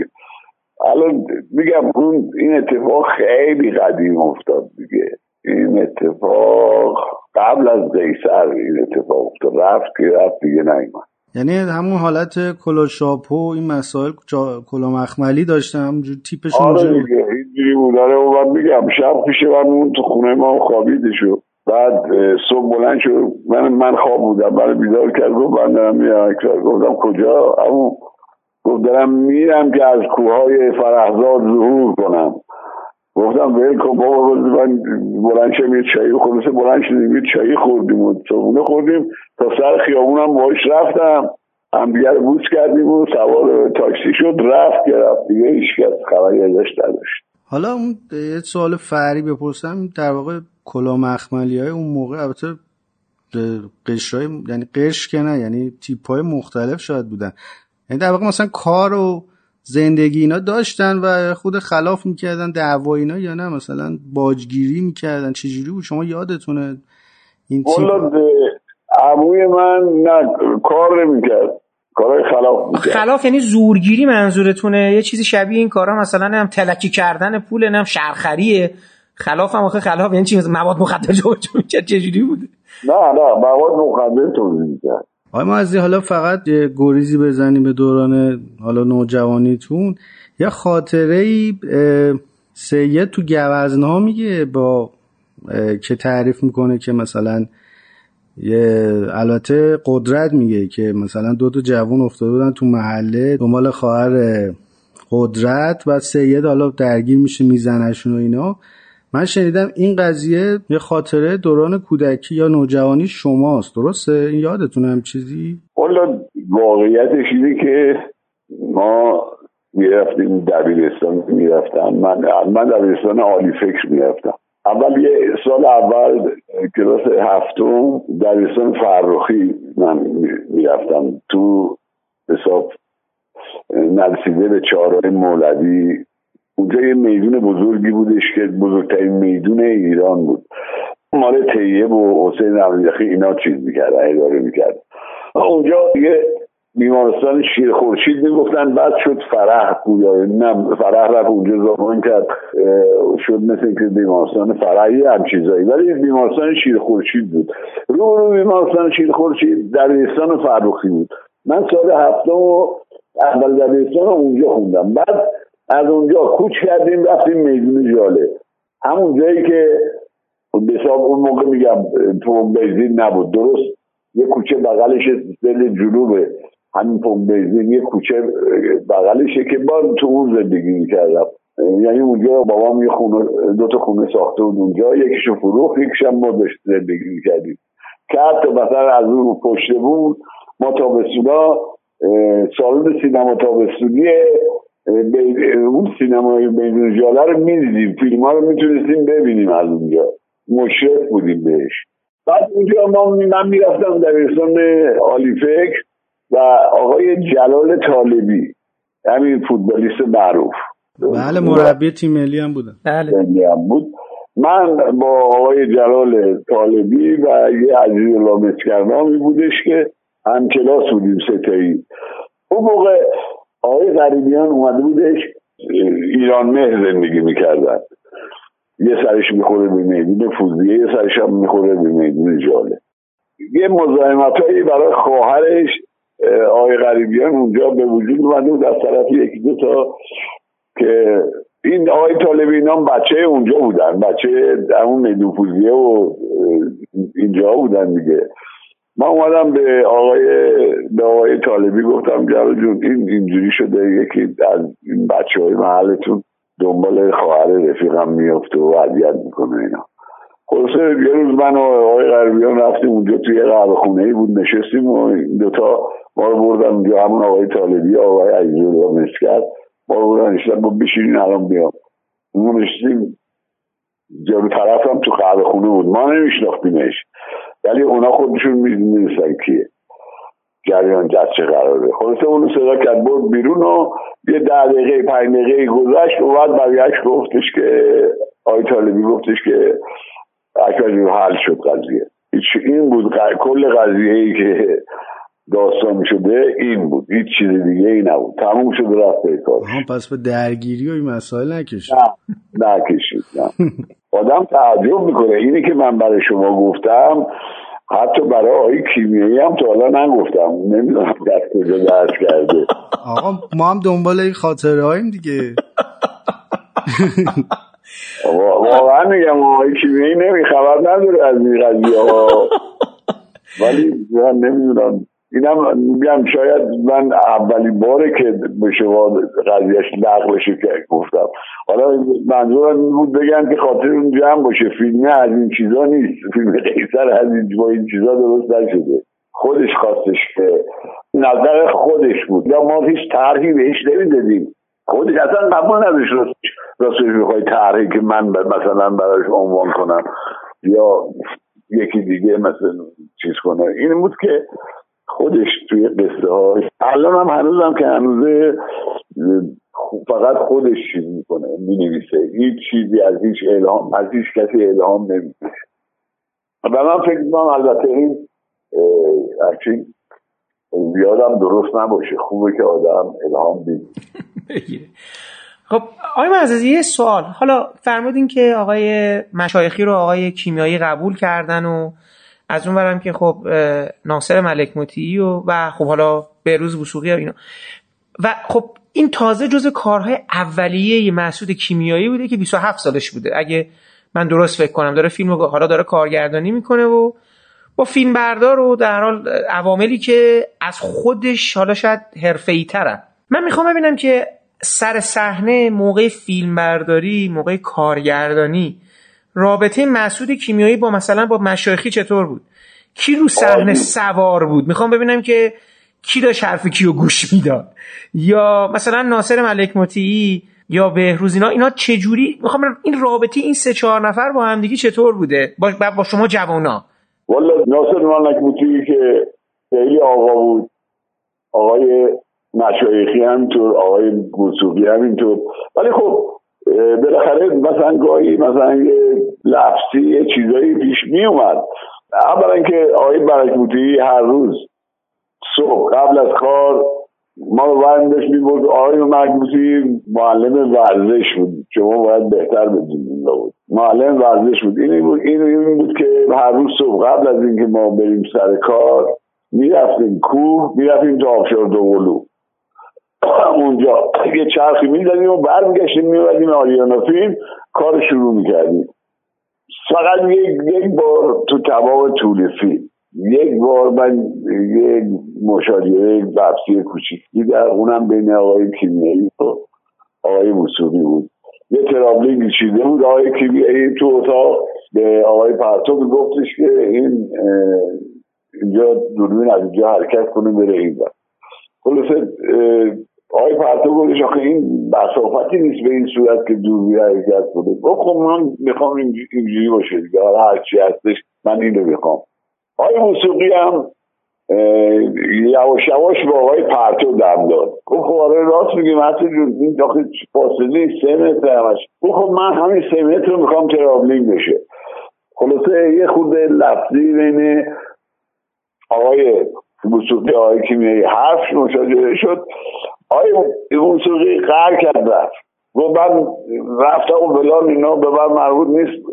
الان میگم اون این اتفاق خیلی قدیم افتاد دیگه. این اتفاق قبل از قیصر این اتفاق افتاد. رفت که رفت دیگه نیومد.
یعنی همون حالت کلا شاپو و این مسائل. کلا مخملی داشتن. همونجور تیپش
آره. دیگه. اینجوری بود. آره و میگم. شب پیش من اون تو خونه ما خوابیده شد. بعد صبح بلند شد. من من خواب بودم. من بیدار کرد گفت من دارم میرم. گفتم کجا؟ اما گفت دارم میرم که از کوههای فرهزاد ظهور کنم. گفتم ول کن بابا من بلند شدم یه چایی خلاصه بلند شدیم. یه چایی خوردیم و صبحونه خوردیم. تا سر خیابونم باش رفتم. هم دیگه رو بوس کردیم و سوار تاکسی شد. رفت که رفت. دیگه هیچ کس خبری ازش نداشت.
حالا اون یه سوال فری بپرسم. در واقع کلا مخملی های اون موقع البته قشرهای یعنی قش که نه یعنی تیپ های مختلف شاید بودن. یعنی در واقع مثلا کار و زندگی اینا داشتن و خود خلاف می‌کردن دعوا اینا یا نه؟ مثلا باجگیری می‌کردن چجوری بود؟ شما یادتونه این تیپ؟
عموی من نه کار نمی‌کرد. کارهای خلاف می‌کرد.
خلاف یعنی زورگیری منظورتونه؟ یه چیزی شبیه این کارا مثلا هم تلکی کردن پول هم شرخریه. خلاف هم آخه خلاف یعنی چی؟ مواد مخدر جابجا می‌کرد چجوری بوده
نه نه مواد مخدر توضیح می‌کرد
آقای معزی حالا فقط یه گریزی بزنیم به دوران حالا نوجوانیتون. یه خاطره ای سید تو گوزنها میگه با که تعریف می‌کنه که مثلا یه البته قدرت میگه که مثلا دو تا جوون افتاده بودن تو محله دنبال خواهر قدرت. و سید حالا درگیر میشه میزنشون و اینا. من شنیدم این قضیه یه خاطره دوران کودکی یا نوجوانی شماست. درسته؟ این یادتونه هم چیزی؟
والا واقعیتش اینه که ما می‌رفتیم دبیرستان می‌رفتم. من من دبیرستان عالی فکر می‌رفتم. اول یه سال اول کلاس هفتم دبیرستان فرخی من می‌رفتم. تو حساب نرسیده به چهارراه مولوی اونجا یه میدون بزرگی بودش که بزرگترین میدون ایران بود. مال طیب و حسین امیرخی اینا چیز می‌کرد اداره می‌کرد. اونجا یه بیمارستان شیر خورشید می‌گفتن بعد شد فرح گویا نه فرح رفت اونجا زمان کرد شد مثل که بیمارستان فرحی هم چیزایی. ولی بیمارستان شیر خورشید بود. رو رو بیمارستان شیر خورشید دبیرستان فروخی بود. من سال هفته و اول دبیرستان اونجا خوندم. بعد از اونجا کوچ کردیم رفتیم میدون جاله. همون جایی که به اون موقع میگم تو بنزین نبود. درست یه کوچه بغلش دل جنوبه. همین پمپ بنزین یه کوچه بغلشه که با تو اون زندگی می‌کردم. یعنی اونجا بابام یه خونه دو تا خونه ساخته بود اونجا. یکیشو فروخت یکیشم ما داشت زندگی می‌کردیم. که حتی مثلا از اون پشته بود ما تابستونا سالن سینما تابستونی اون سینمای بین جاله رو می‌دیدیم. فیلم ها رو می‌تونستیم ببینیم از اونجا. مشرف بودیم بهش. بعد اونجا ما من می‌رفتم در عالی فکر و آقای جلال طالبی همین فوتبالیست معروف.
بله مربی تیم ملی هم بودن.
بله.
بود. من با آقای جلال طالبی و یه عزیز الله بودش که هم کلاس بودیم ستایی اون موقع آقای غریبیان اومده بودش. ایران مهر زندگی می‌کردن. یه سرش می‌خوره به میدون فوزیه یه سرش هم می‌خوره به میدون جاله. یه مزاحمت برای خواهرش آقای غریبیان اونجا به وجود اومده بود. از طرف یکی دو تا که این آقای طالبی نام بچه اونجا بودن. بچه اون میدون فوزیه و اینجا بودن دیگه. من اومدم به آقای به آقای طالبی گفتم جلال جون این اینجوری شده یکی از این بچه های محلتون دنبال خواهر رفیقم میفته و اذیت می‌کنه اینا. خلاصه یه روز من و آقای غربیان رفتیم اونجا توی قهوه خونه ای بود نشستیم و این دوتا ما رو بردن اونجا همون آقای طالبی آقای عزیزالله مسکر ما رو بردن نشستن با بشینین الان بیام. اون نشستیم جلو طرف هم تو قهوه خونه بود. ما نمیشناختیمش. ولی اونا خودشون می‌دونستن کیه. جریان جد چه قراره. خلاصه اونو صدا کرد برد بیرون و یه ده دقیقه پنج دقیقه گذشت و بعد برگشت گفتش که آی طالبی گفتش که اکبر حل شد قضیه. این بود کل قضیه ای که داستان شده این بود. هیچ چیز دیگه ای نبود. تموم شد رفت به
پس به درگیری و این مسائل نکشید.
نه نکشید نه. آدم تعجب می‌کنه. اینی که من برای شما گفتم حتی برای آقای کیمیایی هم تا حالا نگفتم. نمی‌دونم در کجا درس کرده.
آقا ما هم دنبال این خاطره هاییم دیگه.
واقعا میگم آقای کیمیایی نمیخبر نداره از این قضیه. ها ولی من نمی‌دونم. اینم میگم شاید من اولین باره که شما قضیهش نقل بشه که گفتم. حالا منظورم این بود بگن که خاطر اون جمع باشه. فیلم از این چیزا نیست. فیلم قیصر از این با این چیزا درست نشده. خودش خواستش که نظر خودش بود. یا ما هیچ طرحی بهش نمی‌دادیم. خودش اصلا قبول نداشت راستش بخوای طرحی که من مثلا براش عنوان کنم. یا یکی دیگه مثلا چیز کنه. این بود که خودش توی قصه های. الان هم هنوز هم که هنوزه فقط خودش چیز می‌کنه می‌نویسه. هیچ چیزی از هیچ الهام از هیچ کسی الهام نمیشه و من فکر می‌کنم البته این هرچی زیادم درست نباشه. خوبه که آدم الهام بگیره
خب آقای معززی یه سوال. حالا فرمودین که آقای مشایخی رو آقای کیمیایی قبول کردن و از اون برم که خب ناصر ملک مطیعی و و خب حالا بهروز وسوقی و اینا. و خب این تازه جز کارهای اولیه مسعود کیمیایی بوده که 27 سالش بوده. اگه من درست فکر کنم داره فیلم حالا داره کارگردانی می‌کنه و با فیلم بردار و در حال عواملی که از خودش حالا شاید حرفه‌ای ترن من می‌خوام ببینم که سر صحنه موقع فیلم برداری موقع کارگردانی رابطه مسعود کیمیایی با مثلا با مشایخی چطور بود؟ کی رو صحنه سوار بود؟ می‌خوام ببینم که کی داشت حرف کیو گوش می‌داد. یا مثلا ناصر ملک مطیعی یا بهروز اینا اینا چجوری؟ می‌خوام این رابطه این سه چهار نفر با همدیگه چطور بوده؟ با, با شما جوانا
والا ناصر ملک مطیعی که خیلی آقا بود. آقای مشایخی همینطور آقای موسوقی همینطور. ولی خب بالاخره مثلا گاهی مثلا یه لفظی یه چیزایی پیش می اومد اولا اینکه آقای برکبوتی هر روز صبح قبل از کار ما رو برمی می بود آقای مجبوسی معلم ورزش بود. شما باید بهتر بدونید بود معلم ورزش بود. این بود این, این بود که هر روز صبح قبل از اینکه ما بریم سر کار می‌رفتیم کوه می‌رفتیم تا آبشار دوقلو. اونجا. یه چرخی می‌زدیم و برمیگشتیم میومدیم آریانا فیلم. کار شروع می‌کردیم. فقط یک یک بار تو تمام طول فیلم. یک بار من یک مشاهده بحثی کوچیک دیدم. اونم بین آقای کیمیایی و آقای موسوقی بود. یه تراولینگ چیده بود. آقای کیمیایی تو اتاق به آقای پرتو گفتش که این اینجا دوربین از اینجا حرکت کنه بره این بر خلاصه آقای پرتو گفتش آخه این بسافتی نیست به این صورت که دوربین حرکت کنه. خب من می‌خوام اینجوری باشه دیگه. هرچی هستش من اینو می‌خوام. آقای موسیقی هم یواش یواش با آقای پرتو دم داد. گفت خب آره راست میگی مثل این داخل فاصله سه متر همش. خب من همین سه متر رو می‌خوام تراولینگ بشه. خلاصه یه خود لفظی بین آقای موسیقی آقای کیمیایی حرف مشاجره شد. آقای موسیقی قهر کرد رفت. گفت من رفتم و بلان اینا به من مربوط نیست.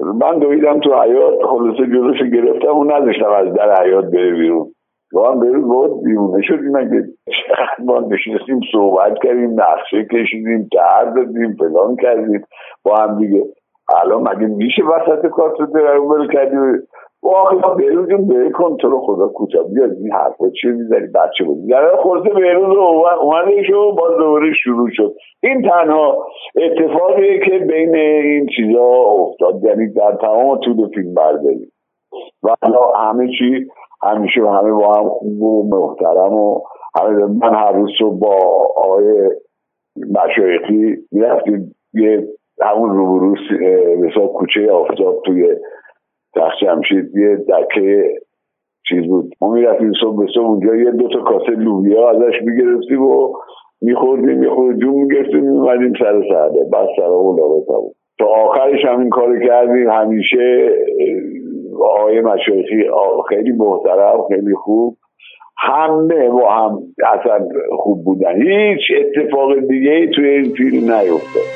من دویدم تو حیات خلاصه جلوش گرفتم و نذاشتم از در حیات بره بیرون. با هم بیرون بود بیرونه شدیم اگه چقدر ما نشستیم صحبت کردیم نقشه کشیدیم تر دادیم فلان کردیم. با هم دیگه. الان مگه میشه وسط کار تو درون کردیم و آخه بیرون جون بره کن تو رو خدا کوتاه. بیاد این حرفا چی می‌زنی؟ بچه بود. در خورده بیرون رو اومده شو باز دوباره شروع شد. این تنها اتفاقیه که بین این چیزا افتاد. یعنی در تمام طول فیلم برداری و همه چی همیشه و همه با هم خوب و محترم و همه من هر روز رو با آقای مشایخی می‌رفتیم یه همون روبروس مثلا کوچه آفتاب توی تخت جمشید یه دکه چیز بود. ما می‌رفتیم صبح به صبح اونجا یه دو تا کاسه لوبیا ازش می‌گرفتیم و میخوردیم میخوردیم جون می‌گرفتیم میمدیم سر سرده بس سر اون بود تا آخرش هم این کار کردیم. همیشه آقای مشایخی خیلی محترم خیلی خوب. همه با هم اصلا خوب بودن. هیچ اتفاق دیگه ای توی این فیلم نیفتاد.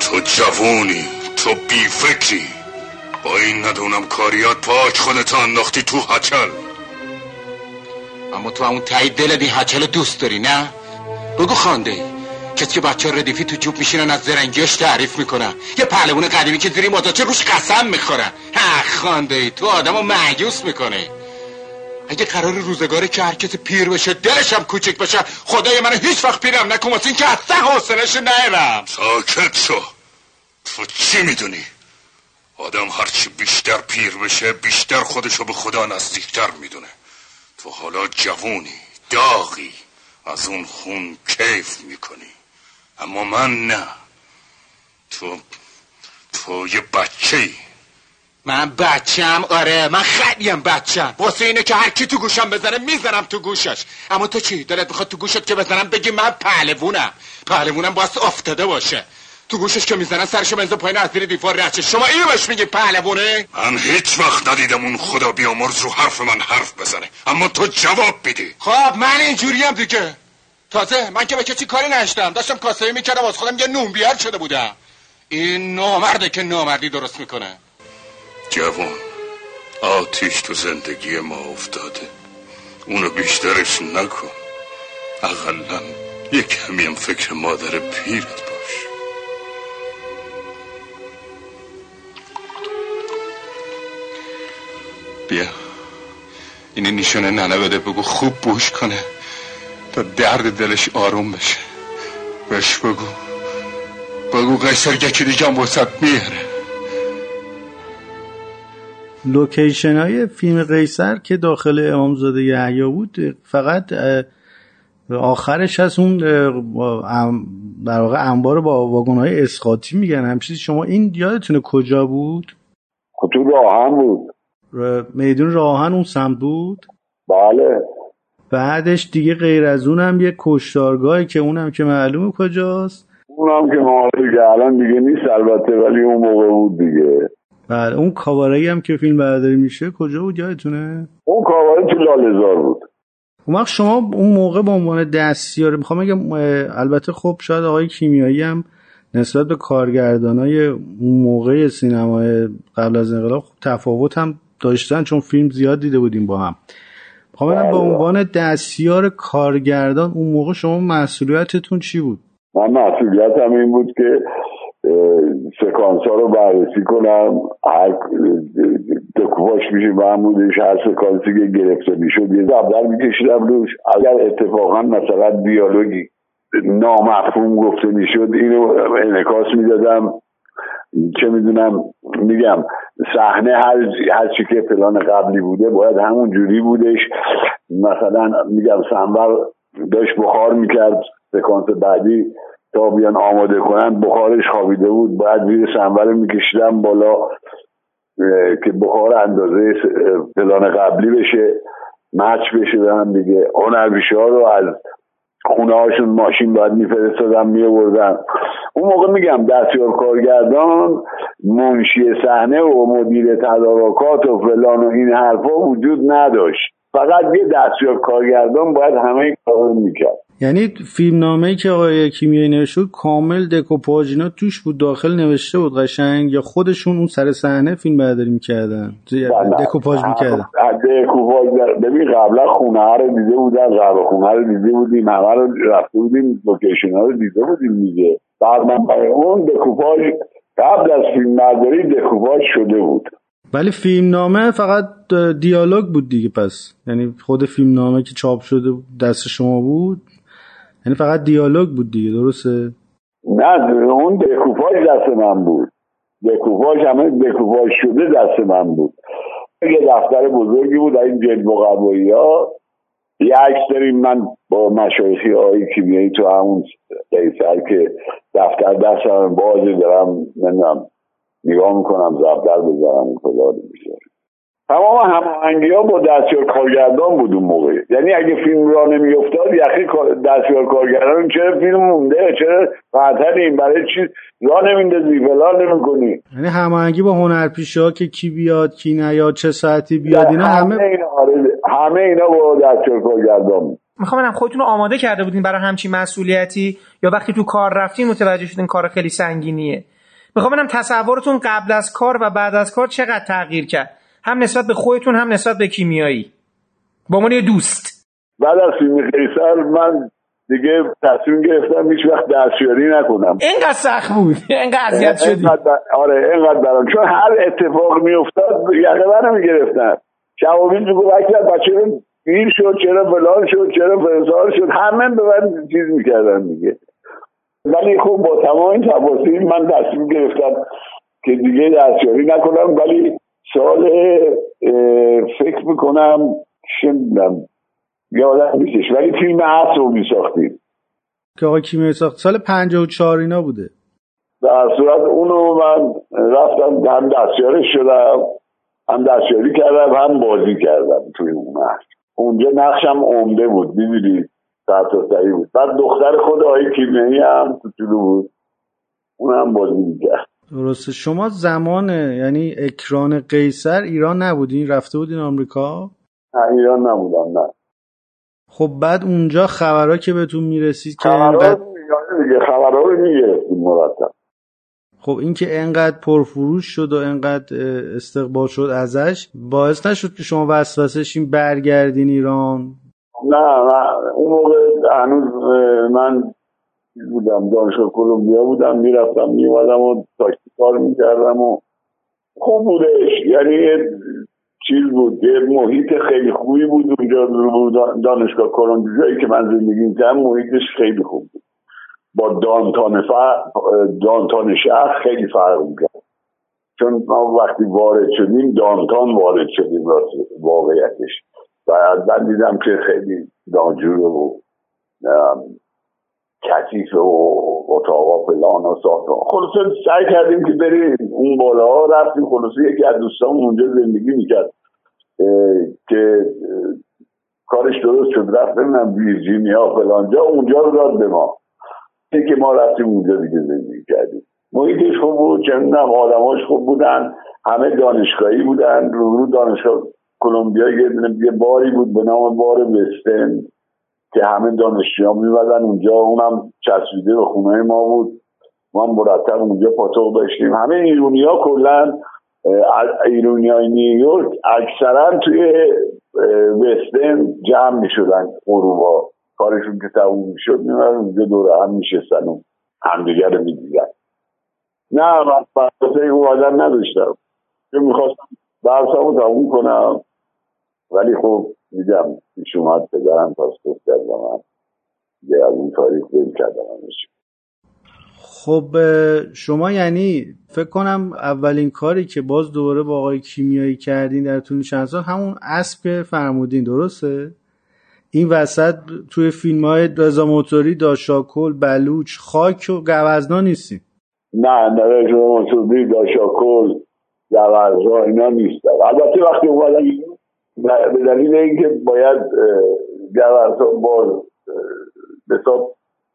تو جوونی تو بیفکری. با این ندونم کاریات پاک خودتو انداختی تو هچل.
اما تو همون تایید دل دی هچل دوست داری نه؟ بگو خانده ای کسی که بچه ردیفی تو جوب میشینن از زرنگیش تعریف می‌کنن یه پهلوون قدیمی که زیری مداچه روش قسم می‌خورن ها خانده ای تو آدمو معیوس می‌کنه اگه قرار روزگاری که هر کسی پیر بشه دلشم کوچک بشه خدای من هیچ وقت پیرم نکن واسه این که اصلا حوصلش نهرم
ساکت شو. تو چی می‌دونی؟ آدم هرچی بیشتر پیر بشه بیشتر خودشو به خدا نزدیکتر می‌دونه. تو حالا جوونی داغی از اون خون کیف می‌کنی. اما من نه. تو تو یه بچه ای
من بچم آره من خیلیم بچم واسه اینه که هر کی تو گوشم بزنه می‌زنم تو گوشش. اما تو چی؟ دلت می‌خواد تو گوشت که بزنم؟ بگی من پهلوونم. پهلوونم باید افتاده باشه. تو گوشش که می‌زنن سرش بنز پایین از زیر دیوار رچه شما اینو بهش میگی پهلوونه
من هیچ وقت ندیدم اون خدا بیامرز رو حرف من حرف بزنه. اما تو جواب بیدی
خب من اینجوریم دیگه. تازه من که به کسی کاری نشتم. داشتم کاسه می‌کردم از خودم یه نون بیار شده بودم. این نامرده که نامردی درست می‌کنه.
جوان آتیش تو زندگی ما افتاده. اونو بیشترش نکن. اقلا یک کمی فکر مادر پیرت
بیا. این نشونه ننه بده بگو خوب بوش کنه تا درد دلش آروم بشه. بهش بگو. بگو قیصر یکی دیگه هم وسط میاره.
لوکیشن های فیلم قیصر که داخل امامزاده یحیی بود فقط آخرش از اون در واقع انبار با واگن های اسقاطی میگن. همچنین شما این یادتونه کجا بود؟
تو راهن بود.
میدون راهن اون سمت بود؟
بله.
بعدش دیگه غیر از اونم یه کشتارگاهی که اونم که معلومه کجاست؟
اونم که معلومه که الان دیگه نیست البته ولی اون موقع بود دیگه.
بله اون کاواره هم که فیلم برداری میشه کجا بود یادتونه؟
اون کاواره تو لالزار بود.
اون وقت شما اون موقع به عنوان دستیار می‌خوام بگم البته خب شاید آقای کیمیایی هم نسبت به کارگردانای اون موقع سینمای قبل از انقلاب خب تفاوت هم داشتن چون فیلم زیاد دیده بودیم با هم. می‌خوام به
بله.
عنوان دستیار کارگردان اون موقع شما مسئولیتتون چی بود؟
من مسئولیتم این بود که سکانس ها رو بررسی کنم. هر دکوپاش میشه محمودش هر سکانسی که گرفته می‌شد یه زبدر میکشیدم روش. اگر اتفاقا مثلا دیالوگی نامفهوم گفته می‌شد اینو انعکاس می‌دادم. چه می‌دونم میگم صحنه هر هر چی که پلان قبلی بوده باید همون جوری بودش. مثلا میگم سنور داشت بخار می‌کرد سکانس بعدی تا بیان آماده کنن بخارش خوابیده بود. باید زیر سنور میکشیدم بالا که بخار اندازه پلان قبلی بشه مچ بشه هم دیگه. هنرپیشه ها رو از خونه هاشون ماشین باید میفرستادم میوردن اون موقع میگم دستیار کارگردان منشی صحنه و مدیر تدارکات و فلان و این حرفا وجود نداشت. فقط یه دستیار کارگردان باید همه کار می‌کرد.
یعنی فیلم نامه که آقای کیمیایی نوشته کامل دکوپاژ اینا توش بود داخل نوشته بود قشنگ یا خودشون اون سر صحنه فیلم برداری می‌کردن دکوپاژ می‌کردن.
دکوپاژ ببین قبلا خونه رو دیده بودن قبل خونه رو دیده بودیم همه رو رفته بودیم لوکیشن ها رو دیده بودیم دیگه. بعد من اون دکوپاژ قبل از فیلم برداری دکوپاژ شده بود.
ولی فیلم نامه فقط دیالوگ بود دیگه پس. یعنی خود فیلم نامه که چاپ شده دست شما بود. یعنی فقط دیالوگ بود دیگه درسته؟
نه اون دکوپاژ دست من بود. دکوپاژ همه دکوپاژ شده دست من بود. یه دفتر بزرگی بود این جلب و ها یه عکس داریم من با مشایخی های کیمیایی تو همون قیصر که دفتر دستم بازی دارم نمی‌دونم نگاه می‌کنم زبدر بزنم کلا میشه تمام هماهنگی ها با دستیار کارگردان بود اون موقع. یعنی اگه فیلم را نمیافتاد یخی دستیار کارگردان چرا فیلم مونده؟ چرا این برای چی را نمیندازی فلان نمی‌کنی؟
یعنی هماهنگی با هنرپیشه ها که کی بیاد کی نیاد چه ساعتی بیاد اینا همه
همه اینا, آره همه اینا با دستیار کارگردان بود.
می‌خوام ببینم خودتون رو آماده کرده بودین برای همچین مسئولیتی؟ یا وقتی تو کار رفتین متوجه شدین کار خیلی سنگینیه؟ می‌خوام ببینم تصورتون قبل از کار و بعد از کار چقدر تغییر کرد؟ هم نسبت به خودتون هم نسبت به کیمیایی. با من یه دوست.
بعد از فیلم قیصر من دیگه تصمیم گرفتم هیچ وقت دستیاری نکنم.
اینقدر سخت بود. اینقدر اذیت شدی.
آره اینقدر برام. چون هر اتفاق میافتاد یقه منو می‌گرفتن شوابین میگو وقتی بچه گیر شد چرا فلان شد چرا فرزار شد. همه به من چیز می‌کردن دیگه. ولی خب با تمام این تفاصیل من تصمیم گرفتم که دیگه دستیاری نکنم. ولی سال فکر می‌کنم شنیدم. یادم نیستش ولی فیلم هست رو میساختیم
که آقای کیمیایی ساخت. سال 54 اینا بوده.
در صورت اونو من رفتم هم دستیارش شدم هم دستیاری کردم هم بازی کردم توی اون هست اونجا نقشم عمده بود می‌دونید سرتاسری بود. بعد دختر خود آقای کیمیایی هم تو بود. اون هم بازی می‌کرد.
درسته. شما زمان یعنی اکران قیصر ایران نبودین؟ رفته بودین آمریکا؟
نه ایران نبودم نه.
خب بعد اونجا خبرها که بهتون می‌رسید که
انقدر... خبرها رو می‌گرفتیم مرتب.
خب اینکه انقدر پرفروش شد و انقدر استقبال شد ازش باعث نشد که شما وسوسه شین برگردین ایران؟
نه نه. اون موقع هنوز من بودم دانشگاه کلمبیا بودم می‌رفتم میومدم و تاکسی کار می‌کردم و خوب بودش. یعنی چیز بود یه محیط خیلی خوبی بود اونجا دانشگاه کلمبیا که من زندگی می‌کردم محیطش خیلی خوب بود. با دانتان, دانتان شهر خیلی فرق می‌کرد. چون ما وقتی وارد شدیم دانتان وارد شدیم واقعیتش. و من دیدم که خیلی دانجور و کثیف و اتاقا فلان و ساخت. خلاصه سعی کردیم که بریم اون بالا. رفتیم خلاصه یکی از دوستان اونجا زندگی می‌کرد. که کارش درست شد. رفت ببینم ویرجینیا فلانجا اونجا رو داد به ما. که ما رفتیم اونجا دیگه زندگی کردیم. محیطش خوب بود می‌دونم آدماش خوب بودن همه دانشگاهی بودن. رو رو دانشگاه کلمبیا یه باری بود به نام بار وستن که همه دانشجویان میبدن اونجا اونم چسبیده به خونه ما بود. ما مرتب اونجا پاتوق داشتیم. همه ایرونی ها کلا ایرونی های نیویورک اکثرا توی وستن جمع می‌شدن غروبا کارشون که تموم می‌شد میمدن اونجا دور هم میشستن و همدیگر رو می‌دیدن. نه من اون آدم نداشتم. که می‌خواستم برسامو تموم کنم. ولی خب دیدم پیش اومد پدرم پاسپورت کردم من دیگه از اون تاریخ کردم
خب شما یعنی فکر کنم اولین کاری که باز دوباره با آقای کیمیایی کردین در طول چند سال همون اسب فرمودین درسته؟ این وسط توی فیلم های رضا موتوری داشاکل بلوچ خاک و گوزنا نیستیم
نه نه رضا موتوری داشاکل گوزنا اینا نیستن. البته وقتی اومدن به دلیل اینکه باید گوزنا باز به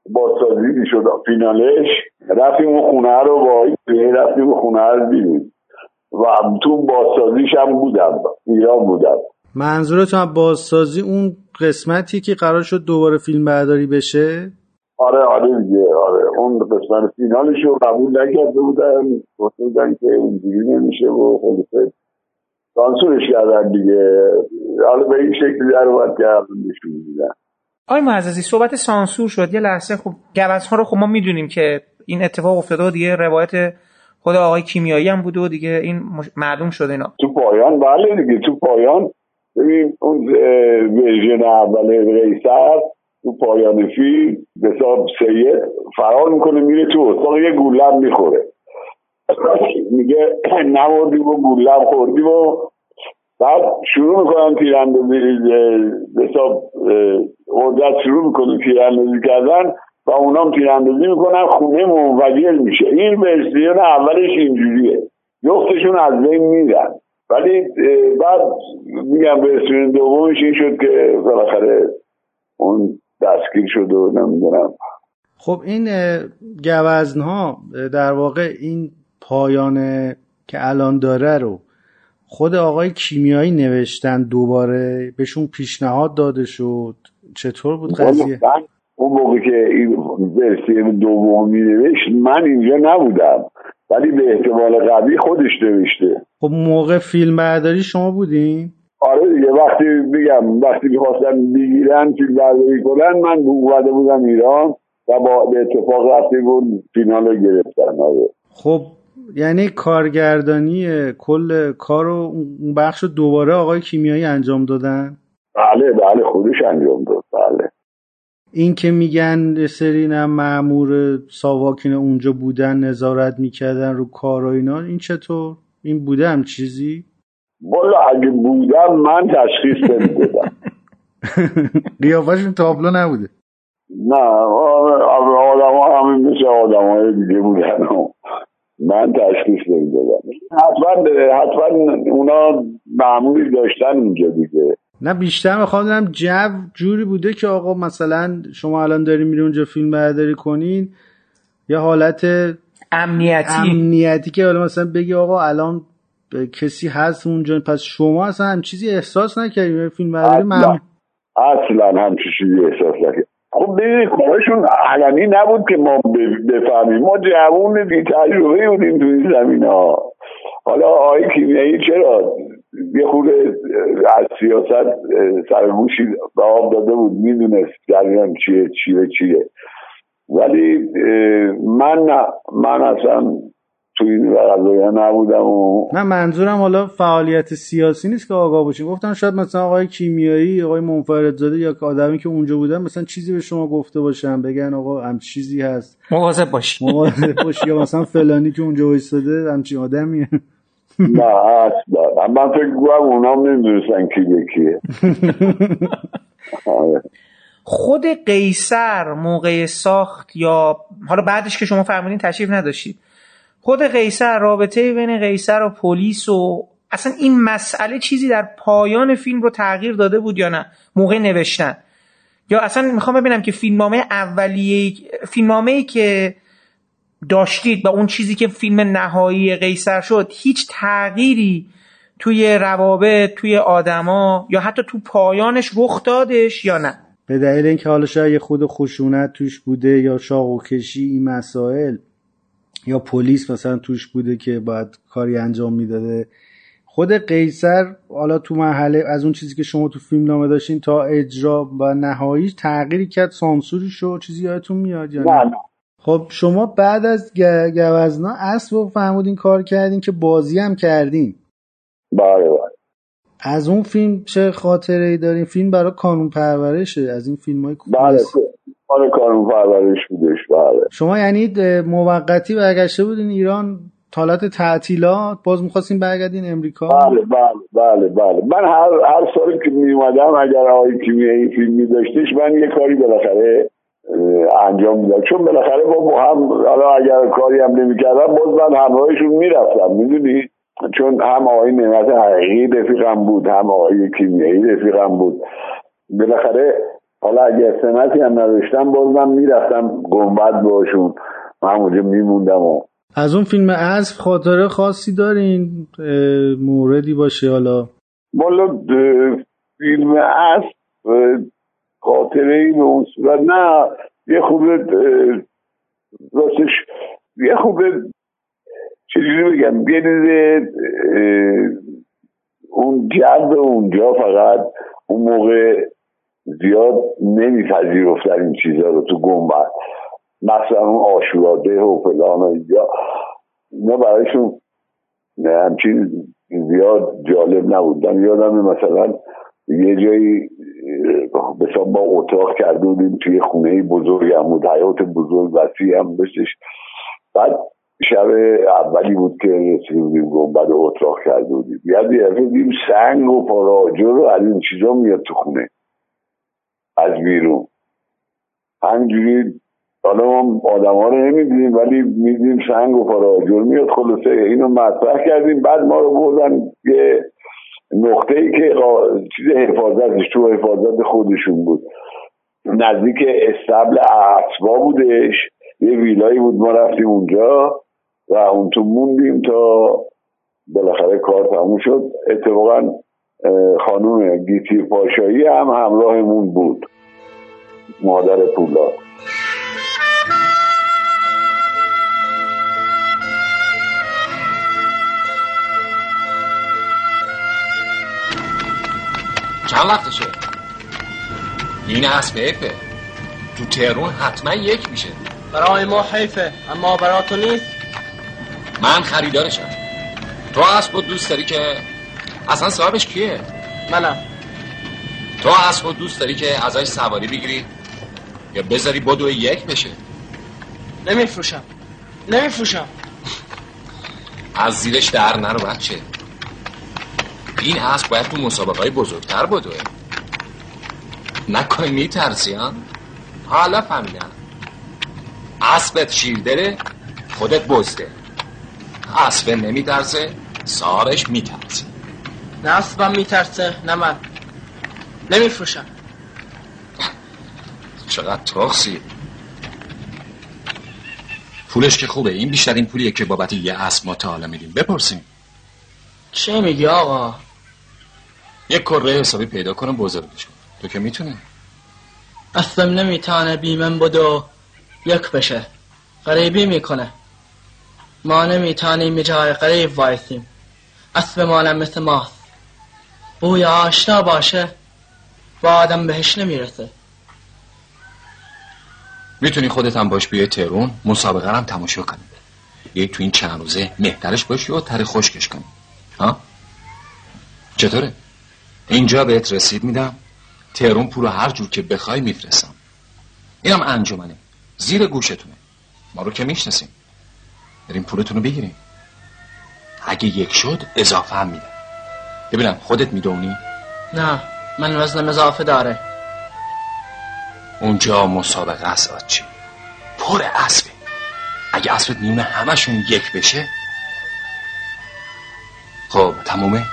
بازسازی می‌شد فینالش رفتیم اون خونه رو با رفتیم اون خونه رو دیدیم و تو بازسازیش هم بودم ایران بودم.
منظورتون بازسازی اون قسمتی که قرار شد دوباره فیلم برداری بشه؟
آره آره دیگه آره. اون قسمت فینالش رو قبول نکرده بودن گفته بودن که اینجوری نمیشه و خلاصه سانسورش کردن دیگه حالا به این شکلی در اومد که نشون میدن
آقای معززی صحبت سانسور شد. یه لحظه خب ها رو خب ما می‌دونیم که این اتفاق افتاده و دیگه روایت خود آقای کیمیایی هم بوده و دیگه این معلوم شده اینا.
تو پایان بله دیگه تو پایان. ببین اون ورژن اول قیصر تو پایان فیلم به حساب سید فرار می‌کنه میره تو اتاق یه گولم می‌خوره. میگه نمردیم و گولم خوردیم و بعد شروع می‌کنن تیراندازی حساب قدرت شروع می‌کنه تیراندازی کردن و اونام تیراندازی می‌کنن خونه منفجر میشه. این ورسیون اولش اینجوریه. جفتشون از بین میرن. ولی بعد میگم ورسیون دومش این شد که بالاخره اون دستگیر شد و نمی‌دونم.
خب این گوزنها در واقع این پایان که الان داره رو خود آقای کیمیایی نوشتن دوباره بهشون پیشنهاد داده شد چطور بود قضیه
اون موقع که این ورسی دوم می نوشت من اینجا نبودم ولی به احتمال قوی خودش نوشته
خب موقع فیلم برداری شما بودین؟
آره دیگه وقتی میگم وقتی می‌خواستن بگیرن فیلم برداری کنن من اومده بودم ایران و با به اتفاق رفتی بود فینال رو گرفتن آره.
خب یعنی کارگردانی کل کار و اون بخش دوباره آقای کیمیایی انجام دادن؟
بله بله خودش انجام داد بله.
این که میگن سری نه معمور ساواکین اونجا بودن نظارت می‌کردن رو کار و اینا این چطور؟ این بوده هم چیزی؟
والا اگه بودم من تشخیص نمی‌دادم.
قیافشون تابلو نبوده.
نه آدم ها همین مثل آدم های دیگه بودن. من تشخیص نمی‌دادم. حتما حتما اونا معمولی داشتن اونجا دیگه.
نه بیشتر می‌خوام دارم جو جوری بوده که آقا مثلا شما الان داری میری اونجا فیلم برداری کنین یه حالت
امنیتی.
امنیتی که حالا مثلا بگی آقا الان کسی هست اونجا پس شما اصلا هم چیزی احساس نکردی فیلم برداری
اصلا, اصلا هم چیزی احساس نکردی خب ببینید کارشون علنی نبود که ما بفهمیم. ما جوون بی تجربه بودیم توی این زمین ها حالا آقای کیمیایی چرا یه خورده از سیاست سرگوشی به آب داده بود؟ می‌دونست جریان چیه چیه چیه. ولی من من اصلا تو این نبودم و
نه منظورم حالا فعالیت سیاسی نیست که آگاه باشین گفتم شاید مثلا آقای کیمیایی آقای منفرد یا آدمی که اونجا بودن مثلا چیزی به شما گفته باشن بگن آقا هم چیزی هست.
مواظب باش
مواظب باش یا مثلا فلانی که اونجا وایساده همچین آدمیه
نه اصلا من فکر کنم اونا نمی‌دونستن کی کیه.
آره. خود قیصر موقع ساخت یا حالا بعدش که شما فرمودین تشریف نداشتید. خود قیصر رابطه بین قیصر و پلیس و اصلا این مسئله چیزی در پایان فیلم رو تغییر داده بود یا نه؟ موقع نوشتن. یا اصلا می‌خوام ببینم که فیلمنامه اولیه فیلمنامه ای که داشتید و اون چیزی که فیلم نهایی قیصر شد هیچ تغییری توی روابط توی آدما یا حتی تو پایانش رخ دادش یا نه؟
به دلیل اینکه حالا شاید خود خشونت توش بوده یا شاق و کشی این مسائل یا پلیس مثلا توش بوده که باید کاری انجام می‌داده. خود قیصر حالا تو مرحله از اون چیزی که شما تو فیلم نامه داشتین تا اجرا و نهایی تغییری کرد سانسوری شو چیزی یادتون میاد یا نه, خب شما بعد از گوزنا اسب و فهمودین کار کردین که بازی هم کردین.
بله بله.
از اون فیلم چه خاطره ای دارین؟ فیلم برای کانون پرورشه از این فیلم های
بله برای کانون پرورش بودش بله.
شما یعنی موقتی برگشته بودین ایران حالت تعطیلات باز می‌خواستین برگردین امریکا؟
بله بله بله بله. من هر هر سالی که می اومدم اگر آقای کیمیایی فیلمی داشتش من یه کاری بالاخره انجام میدم چون بالاخره با هم حالا اگر کاری هم نمی‌کردم باز من همراهشون می‌رفتم می‌دونی؟ چون هم آقای نعمت حقیقی رفیقم بود هم آقای کیمیایی رفیقم بود. بالاخره حالا اگر سمتی هم نداشتم باز من می‌رفتم گنبد باشون. من اونجا میموندم و
از اون فیلم اسب خاطره خاصی دارین؟ موردی باشه حالا.
والا فیلم اسب خاطره ای به اون صورت. نه یه خوبه راستش یه خوبه چجوری بگم؟ یه اون جذب اونجا فقط اون موقع زیاد نمیپذیرفتن این چیزها رو تو گنبد. مثلا اون آشوراده و فلان و اینجا اینا برایشون همچین زیاد جالب نبود یادم مثلا یه جایی بسا با اتاق کرده بودیم توی خونه بزرگ هم بود حیات بزرگ وسیع هم داشتش. بعد شب اولی بود که رسیده بودیم گنبد اتاق کرده بودیم یه دیم سنگ و پاراجر رو از این چیزا میاد تو خونه. از بیرون. همجوری حالا ما آدم ها رو نمیدیم ولی میدیم سنگ و پاراجر میاد. خلاصه اینو مطرح کردیم. بعد ما رو بردن یه نقطه ای که چیز حفاظتش تو حفاظت خودشون بود. نزدیک استبل اعصبا بودش. یه ویلایی بود ما رفتیم اونجا و اون تو موندیم تا بالاخره کار تموم شد. اتفاقا خانوم گیتی پاشایی هم همراهمون بود. مادر پولا.
چند وقتشه؟ این اسب حیفه تو تهرون حتما یک میشه.
برای ما حیفه اما برای تو نیست.
من خریدارشم. تو اسب دوست داری که اصلا صاحبش کیه؟
منم
تو اسب دوست داری که ازش سواری بگیری؟ یا بذاری بدو یک بشه؟
نمیفروشم. نمیفروشم.
از زیرش در نرو بچه. این اسب باید تو مسابقه های بزرگتر بدوه. نکنه میترسی ها؟ حالا فهمیدم. اسبت شیردره خودت بزده. اسب نمیترسه سارش میترسه.
نه اسبم میترسه نه من. نمیفروشم.
چقدر تخصی پولش که خوبه. این بیشترین پولیه که بابت یه اسب ما تا حالا میدیم. بپرسیم.
چه میگی آقا؟
یه کره حسابی پیدا کنم بزرگش کن تو که می‌تونی.
اصلا نمیتانه بیمن بدو. یک بشه. غریبی می‌کنه. ما نمیتانیم جای غریب وایسیم. اسب مالم مثل ماست. بوی آشنا باشه با آدم بهش نمی‌رسه
می‌تونی خودت هم باش بیای ترون مسابقه هم تماشا کنی. یه تو این چند روزه مهترش باشی و تر خشکش کنی. ها؟ چطوره؟ اینجا بهت رسید میدم. تهرون پول هر جور که بخوای میفرستم. اینم انجمنه. زیر گوشتونه. ما رو که می‌شناسیم. بریم پولتون رو بگیریم. اگه یک شد اضافه هم میده. ببینم خودت می‌دونی؟
نه من وزنم اضافه داره.
اونجا مسابقه است چی؟ پر اسبه اگه اسبت میونه همشون یک بشه؟ خب تمومه؟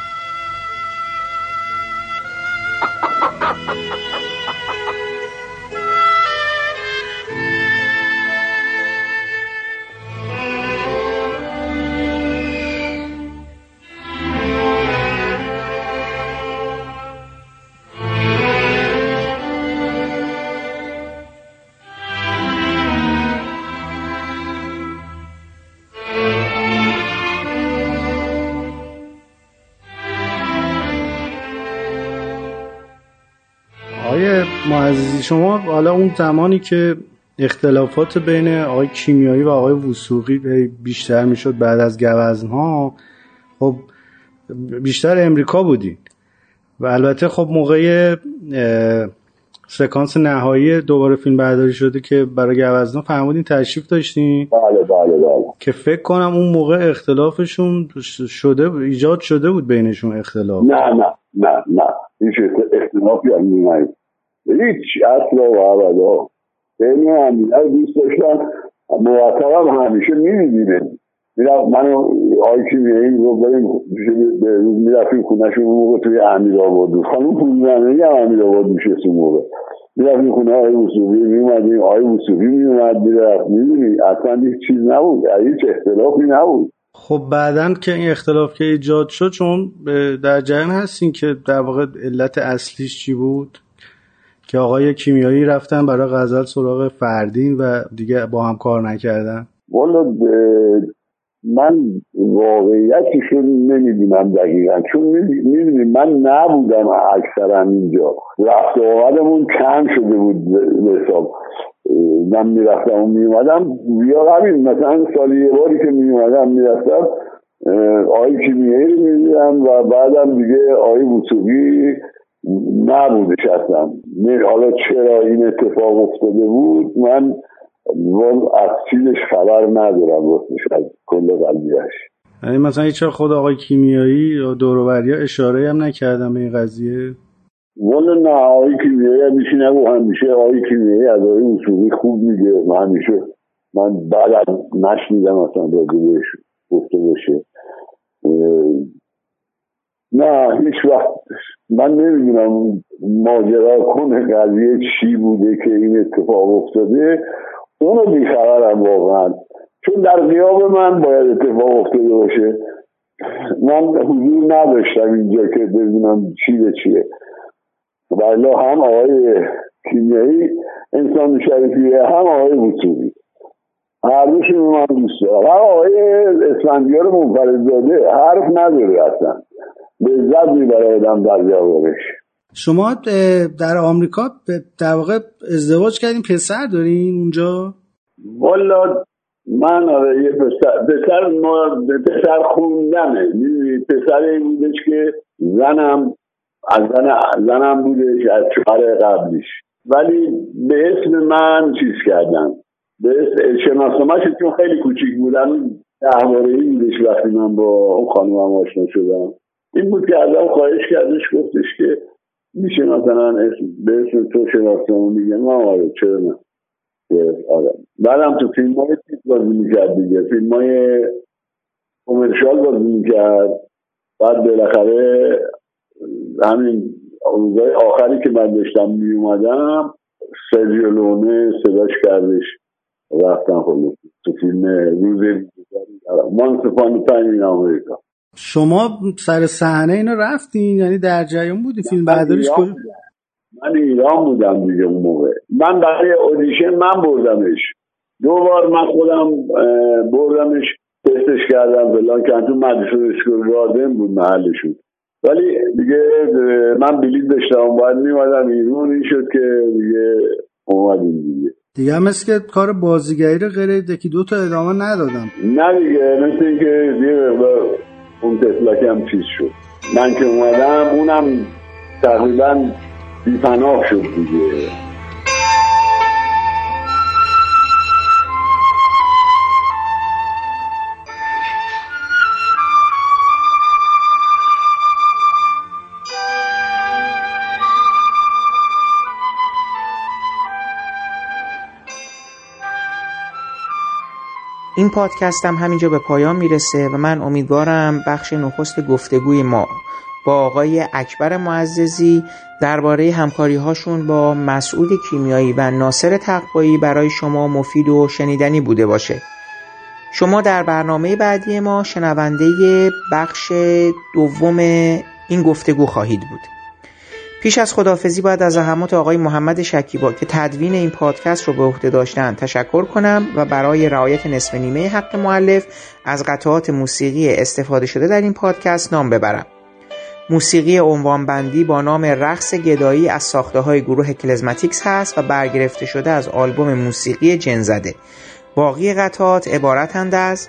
معززی شما حالا اون زمانی که اختلافات بین آقای کیمیایی و آقای وسوقی بیشتر می‌شد بعد از گوزن ها خب بیشتر امریکا بودین و البته خب موقع سکانس نهایی دوباره فیلم برداری شده که برای گوزنا فرمودین تشریف داشتین؟
بله بله بله.
که فکر کنم اون موقع اختلافشون شده ایجاد شده بود بینشون اختلاف.
نه نه نه نه. هیچ اختلافی هم هیچ اصلا و ابدا بین همینا دوست داشتن مرتب هم همیشه می‌دیدیم می‌رفت من آقای کیمیایی رو بریم می‌رفتیم خونهشون اون موقع توی امیر آباد بود. خانم پولزنانی هم امیر آباد میشه اون موقع. می‌رفتیم خونه آقای وصوفی میومدیم آقای وصوفی میومد می‌رفت. می‌دونی اصلا هیچ چیز نبود. هیچ اختلافی نبود.
خب بعدا که این اختلاف که ایجاد شد چون در جریان هستین که در واقع علت اصلیش چی بود؟ که آقای کیمیایی رفتن برای غزل سراغ فردین و دیگه با هم کار نکردن؟
والا من واقعیتش رو نمی‌دونم دقیقا. چون می‌دونی من نبودم اکثرا اینجا. رفت آمدمون کم شده بود به حساب. من می‌رفتم و میومدم یا همین مثلا سالی یه باری که میومدم می‌رفتم آقای کیمیایی رو می‌دیدم و بعدم دیگه آقای وسوقی نبودش اصلا. حالا چرا این اتفاق افتاده بود؟ من از چیزش خبر ندارم راستش از کل قضیهش
یعنی مثلا هیچ خود آقای کیمیایی یا دوروبریا اشاره هم نکردم به این قضیه؟
والا نه آقای کیمیایی همیشه نگو. همیشه آقای کیمیایی از آقای اصولی خوب میگه. من همیشه من بعد از نشنیدم اصلا راجبش گفته باشه. نه هیچ وقت. من نمی‌دونم ماجرا کن قضیه چی بوده که این اتفاق افتاده. اونو بیخبرم واقعا. چون در قیاب من باید اتفاق افتاده باشه. من حضور نداشتم اینجا که ببینم چی به چیه. ولی هم آقای کیمیایی انسان شریفیه هم آقای وطوری هر دوشون من دوست دارم. هم آقای اسفندیار منفرد حرف نداره اصلا. لذت می‌بره آدم در جوابش
شما در آمریکا در واقع ازدواج کردین پسر دارین اونجا؟
والا من آره یه پسر پسر ما پسر خوندمه پسر بودش که زنم از زن زنم بودش از چهار قبلیش. ولی به اسم من چیز کردن. به اسم شناسنامهش چون خیلی کوچیک بودم احواره این بودش وقتی من با اون خانم هم آشنا شدم. این بود که ازم خواهش کردش گفتش که میشه مثلا به اسم تو شناسنامه میگه ما آره چرا نه؟ آره بعدم تو فیلم های چیز بازی می‌کرد دیگه. فیلم های کمرشال بازی می‌کرد. بعد بالاخره همین روزای آخری که من داشتم میومدم سرجیو لونه صداش کردش. رفتن خود تو فیلم روز مانسفان تایم آمریکا
شما سر صحنه اینو رفتین؟ یعنی در جریان بودی فیلم برداریش کجا؟
من ایران بودم دیگه اون موقع. من برای اودیشن من بردمش. دو بار من خودم بردمش تستش کردم فلان که تو مدرسه اسکول گاردن بود محلشون. ولی دیگه من بلیت داشتم. باید میمادم ایران. این شد که دیگه اومدیم دیگه.
دیگه هم مثل که کار بازیگری رو غیر یکی دو تا ادامه ندادم.
نه دیگه مثل اینکه دیگه اون تفلک هم چیز شد. من که اومدم اونم تقریبا بیپناه شد دیگه.
این هم همینجا به پایان می‌رسه و من امیدوارم بخش نخست گفتگوی ما با آقای اکبر معززی درباره همکاری هاشون با مسعود کیمیایی و ناصر تقوایی برای شما مفید و شنیدنی بوده باشه. شما در برنامه بعدی ما شنونده بخش دوم این گفتگو خواهید بود. پیش از خدافزی باید از زحمات آقای محمد شکیبا که تدوین این پادکست رو به عهده داشتن تشکر کنم و برای رعایت نصف نیمه حق معلف از قطعات موسیقی استفاده شده در این پادکست نام ببرم.
موسیقی عنوانبندی با نام رقص گدایی از ساخته های گروه کلزماتیکس هست و برگرفته شده از آلبوم موسیقی جنزده. باقی قطعات عبارتند از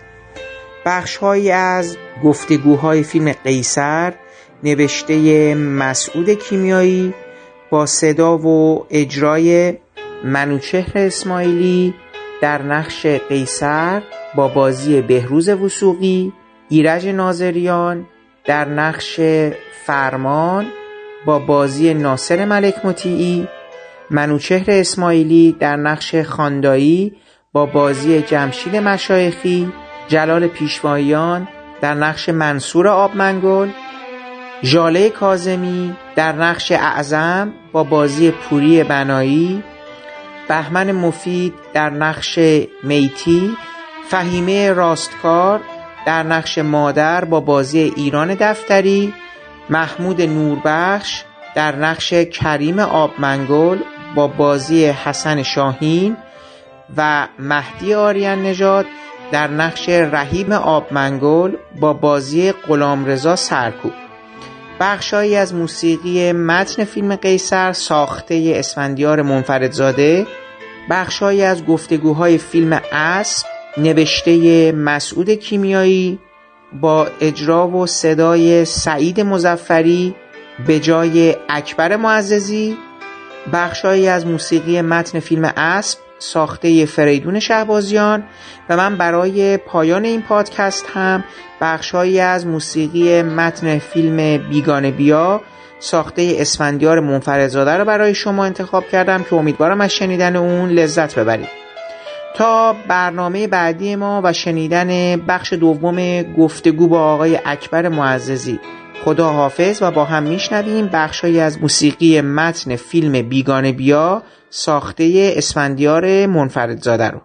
بخشهایی از گفتگوهای فیلم قیصر نوشته مسعود کیمیایی با صدا و اجرای منوچهر اسماعیلی در نقش قیصر با بازی بهروز وسوقی ایرج ناظریان در نقش فرمان با بازی ناصر ملک مطیعی منوچهر اسماعیلی در نقش خاندایی با بازی جمشید مشایخی جلال پیشواییان در نقش منصور آبمنگل ژاله کازمی در نقش اعظم با بازی پوری بنایی بهمن مفید در نقش میتی فهیمه راستکار در نقش مادر با بازی ایران دفتری محمود نوربخش در نقش کریم آبمنگل با بازی حسن شاهین و مهدی آریان نژاد در نقش رحیم آبمنگل با بازی غلامرضا سرکوب. بخشهایی از موسیقی متن فیلم قیصر ساخته اسفندیار منفردزاده بخشهایی از گفتگوهای فیلم اسب نوشته مسعود کیمیایی با اجرا و صدای سعید مزفری به جای اکبر معززی بخشهایی از موسیقی متن فیلم اسب ساخته فریدون شهبازیان و من برای پایان این پادکست هم بخشهایی از موسیقی متن فیلم بیگانه بیا ساخته اسفندیار منفردزاده رو برای شما انتخاب کردم که امیدوارم از شنیدن اون لذت ببرید. تا برنامه بعدی ما و شنیدن بخش دوم گفتگو با آقای اکبر معززی. خدا حافظ و با هم میشنویم بخشهایی از موسیقی متن فیلم بیگانه بیا ساخته اسفندیار منفردزاده رو.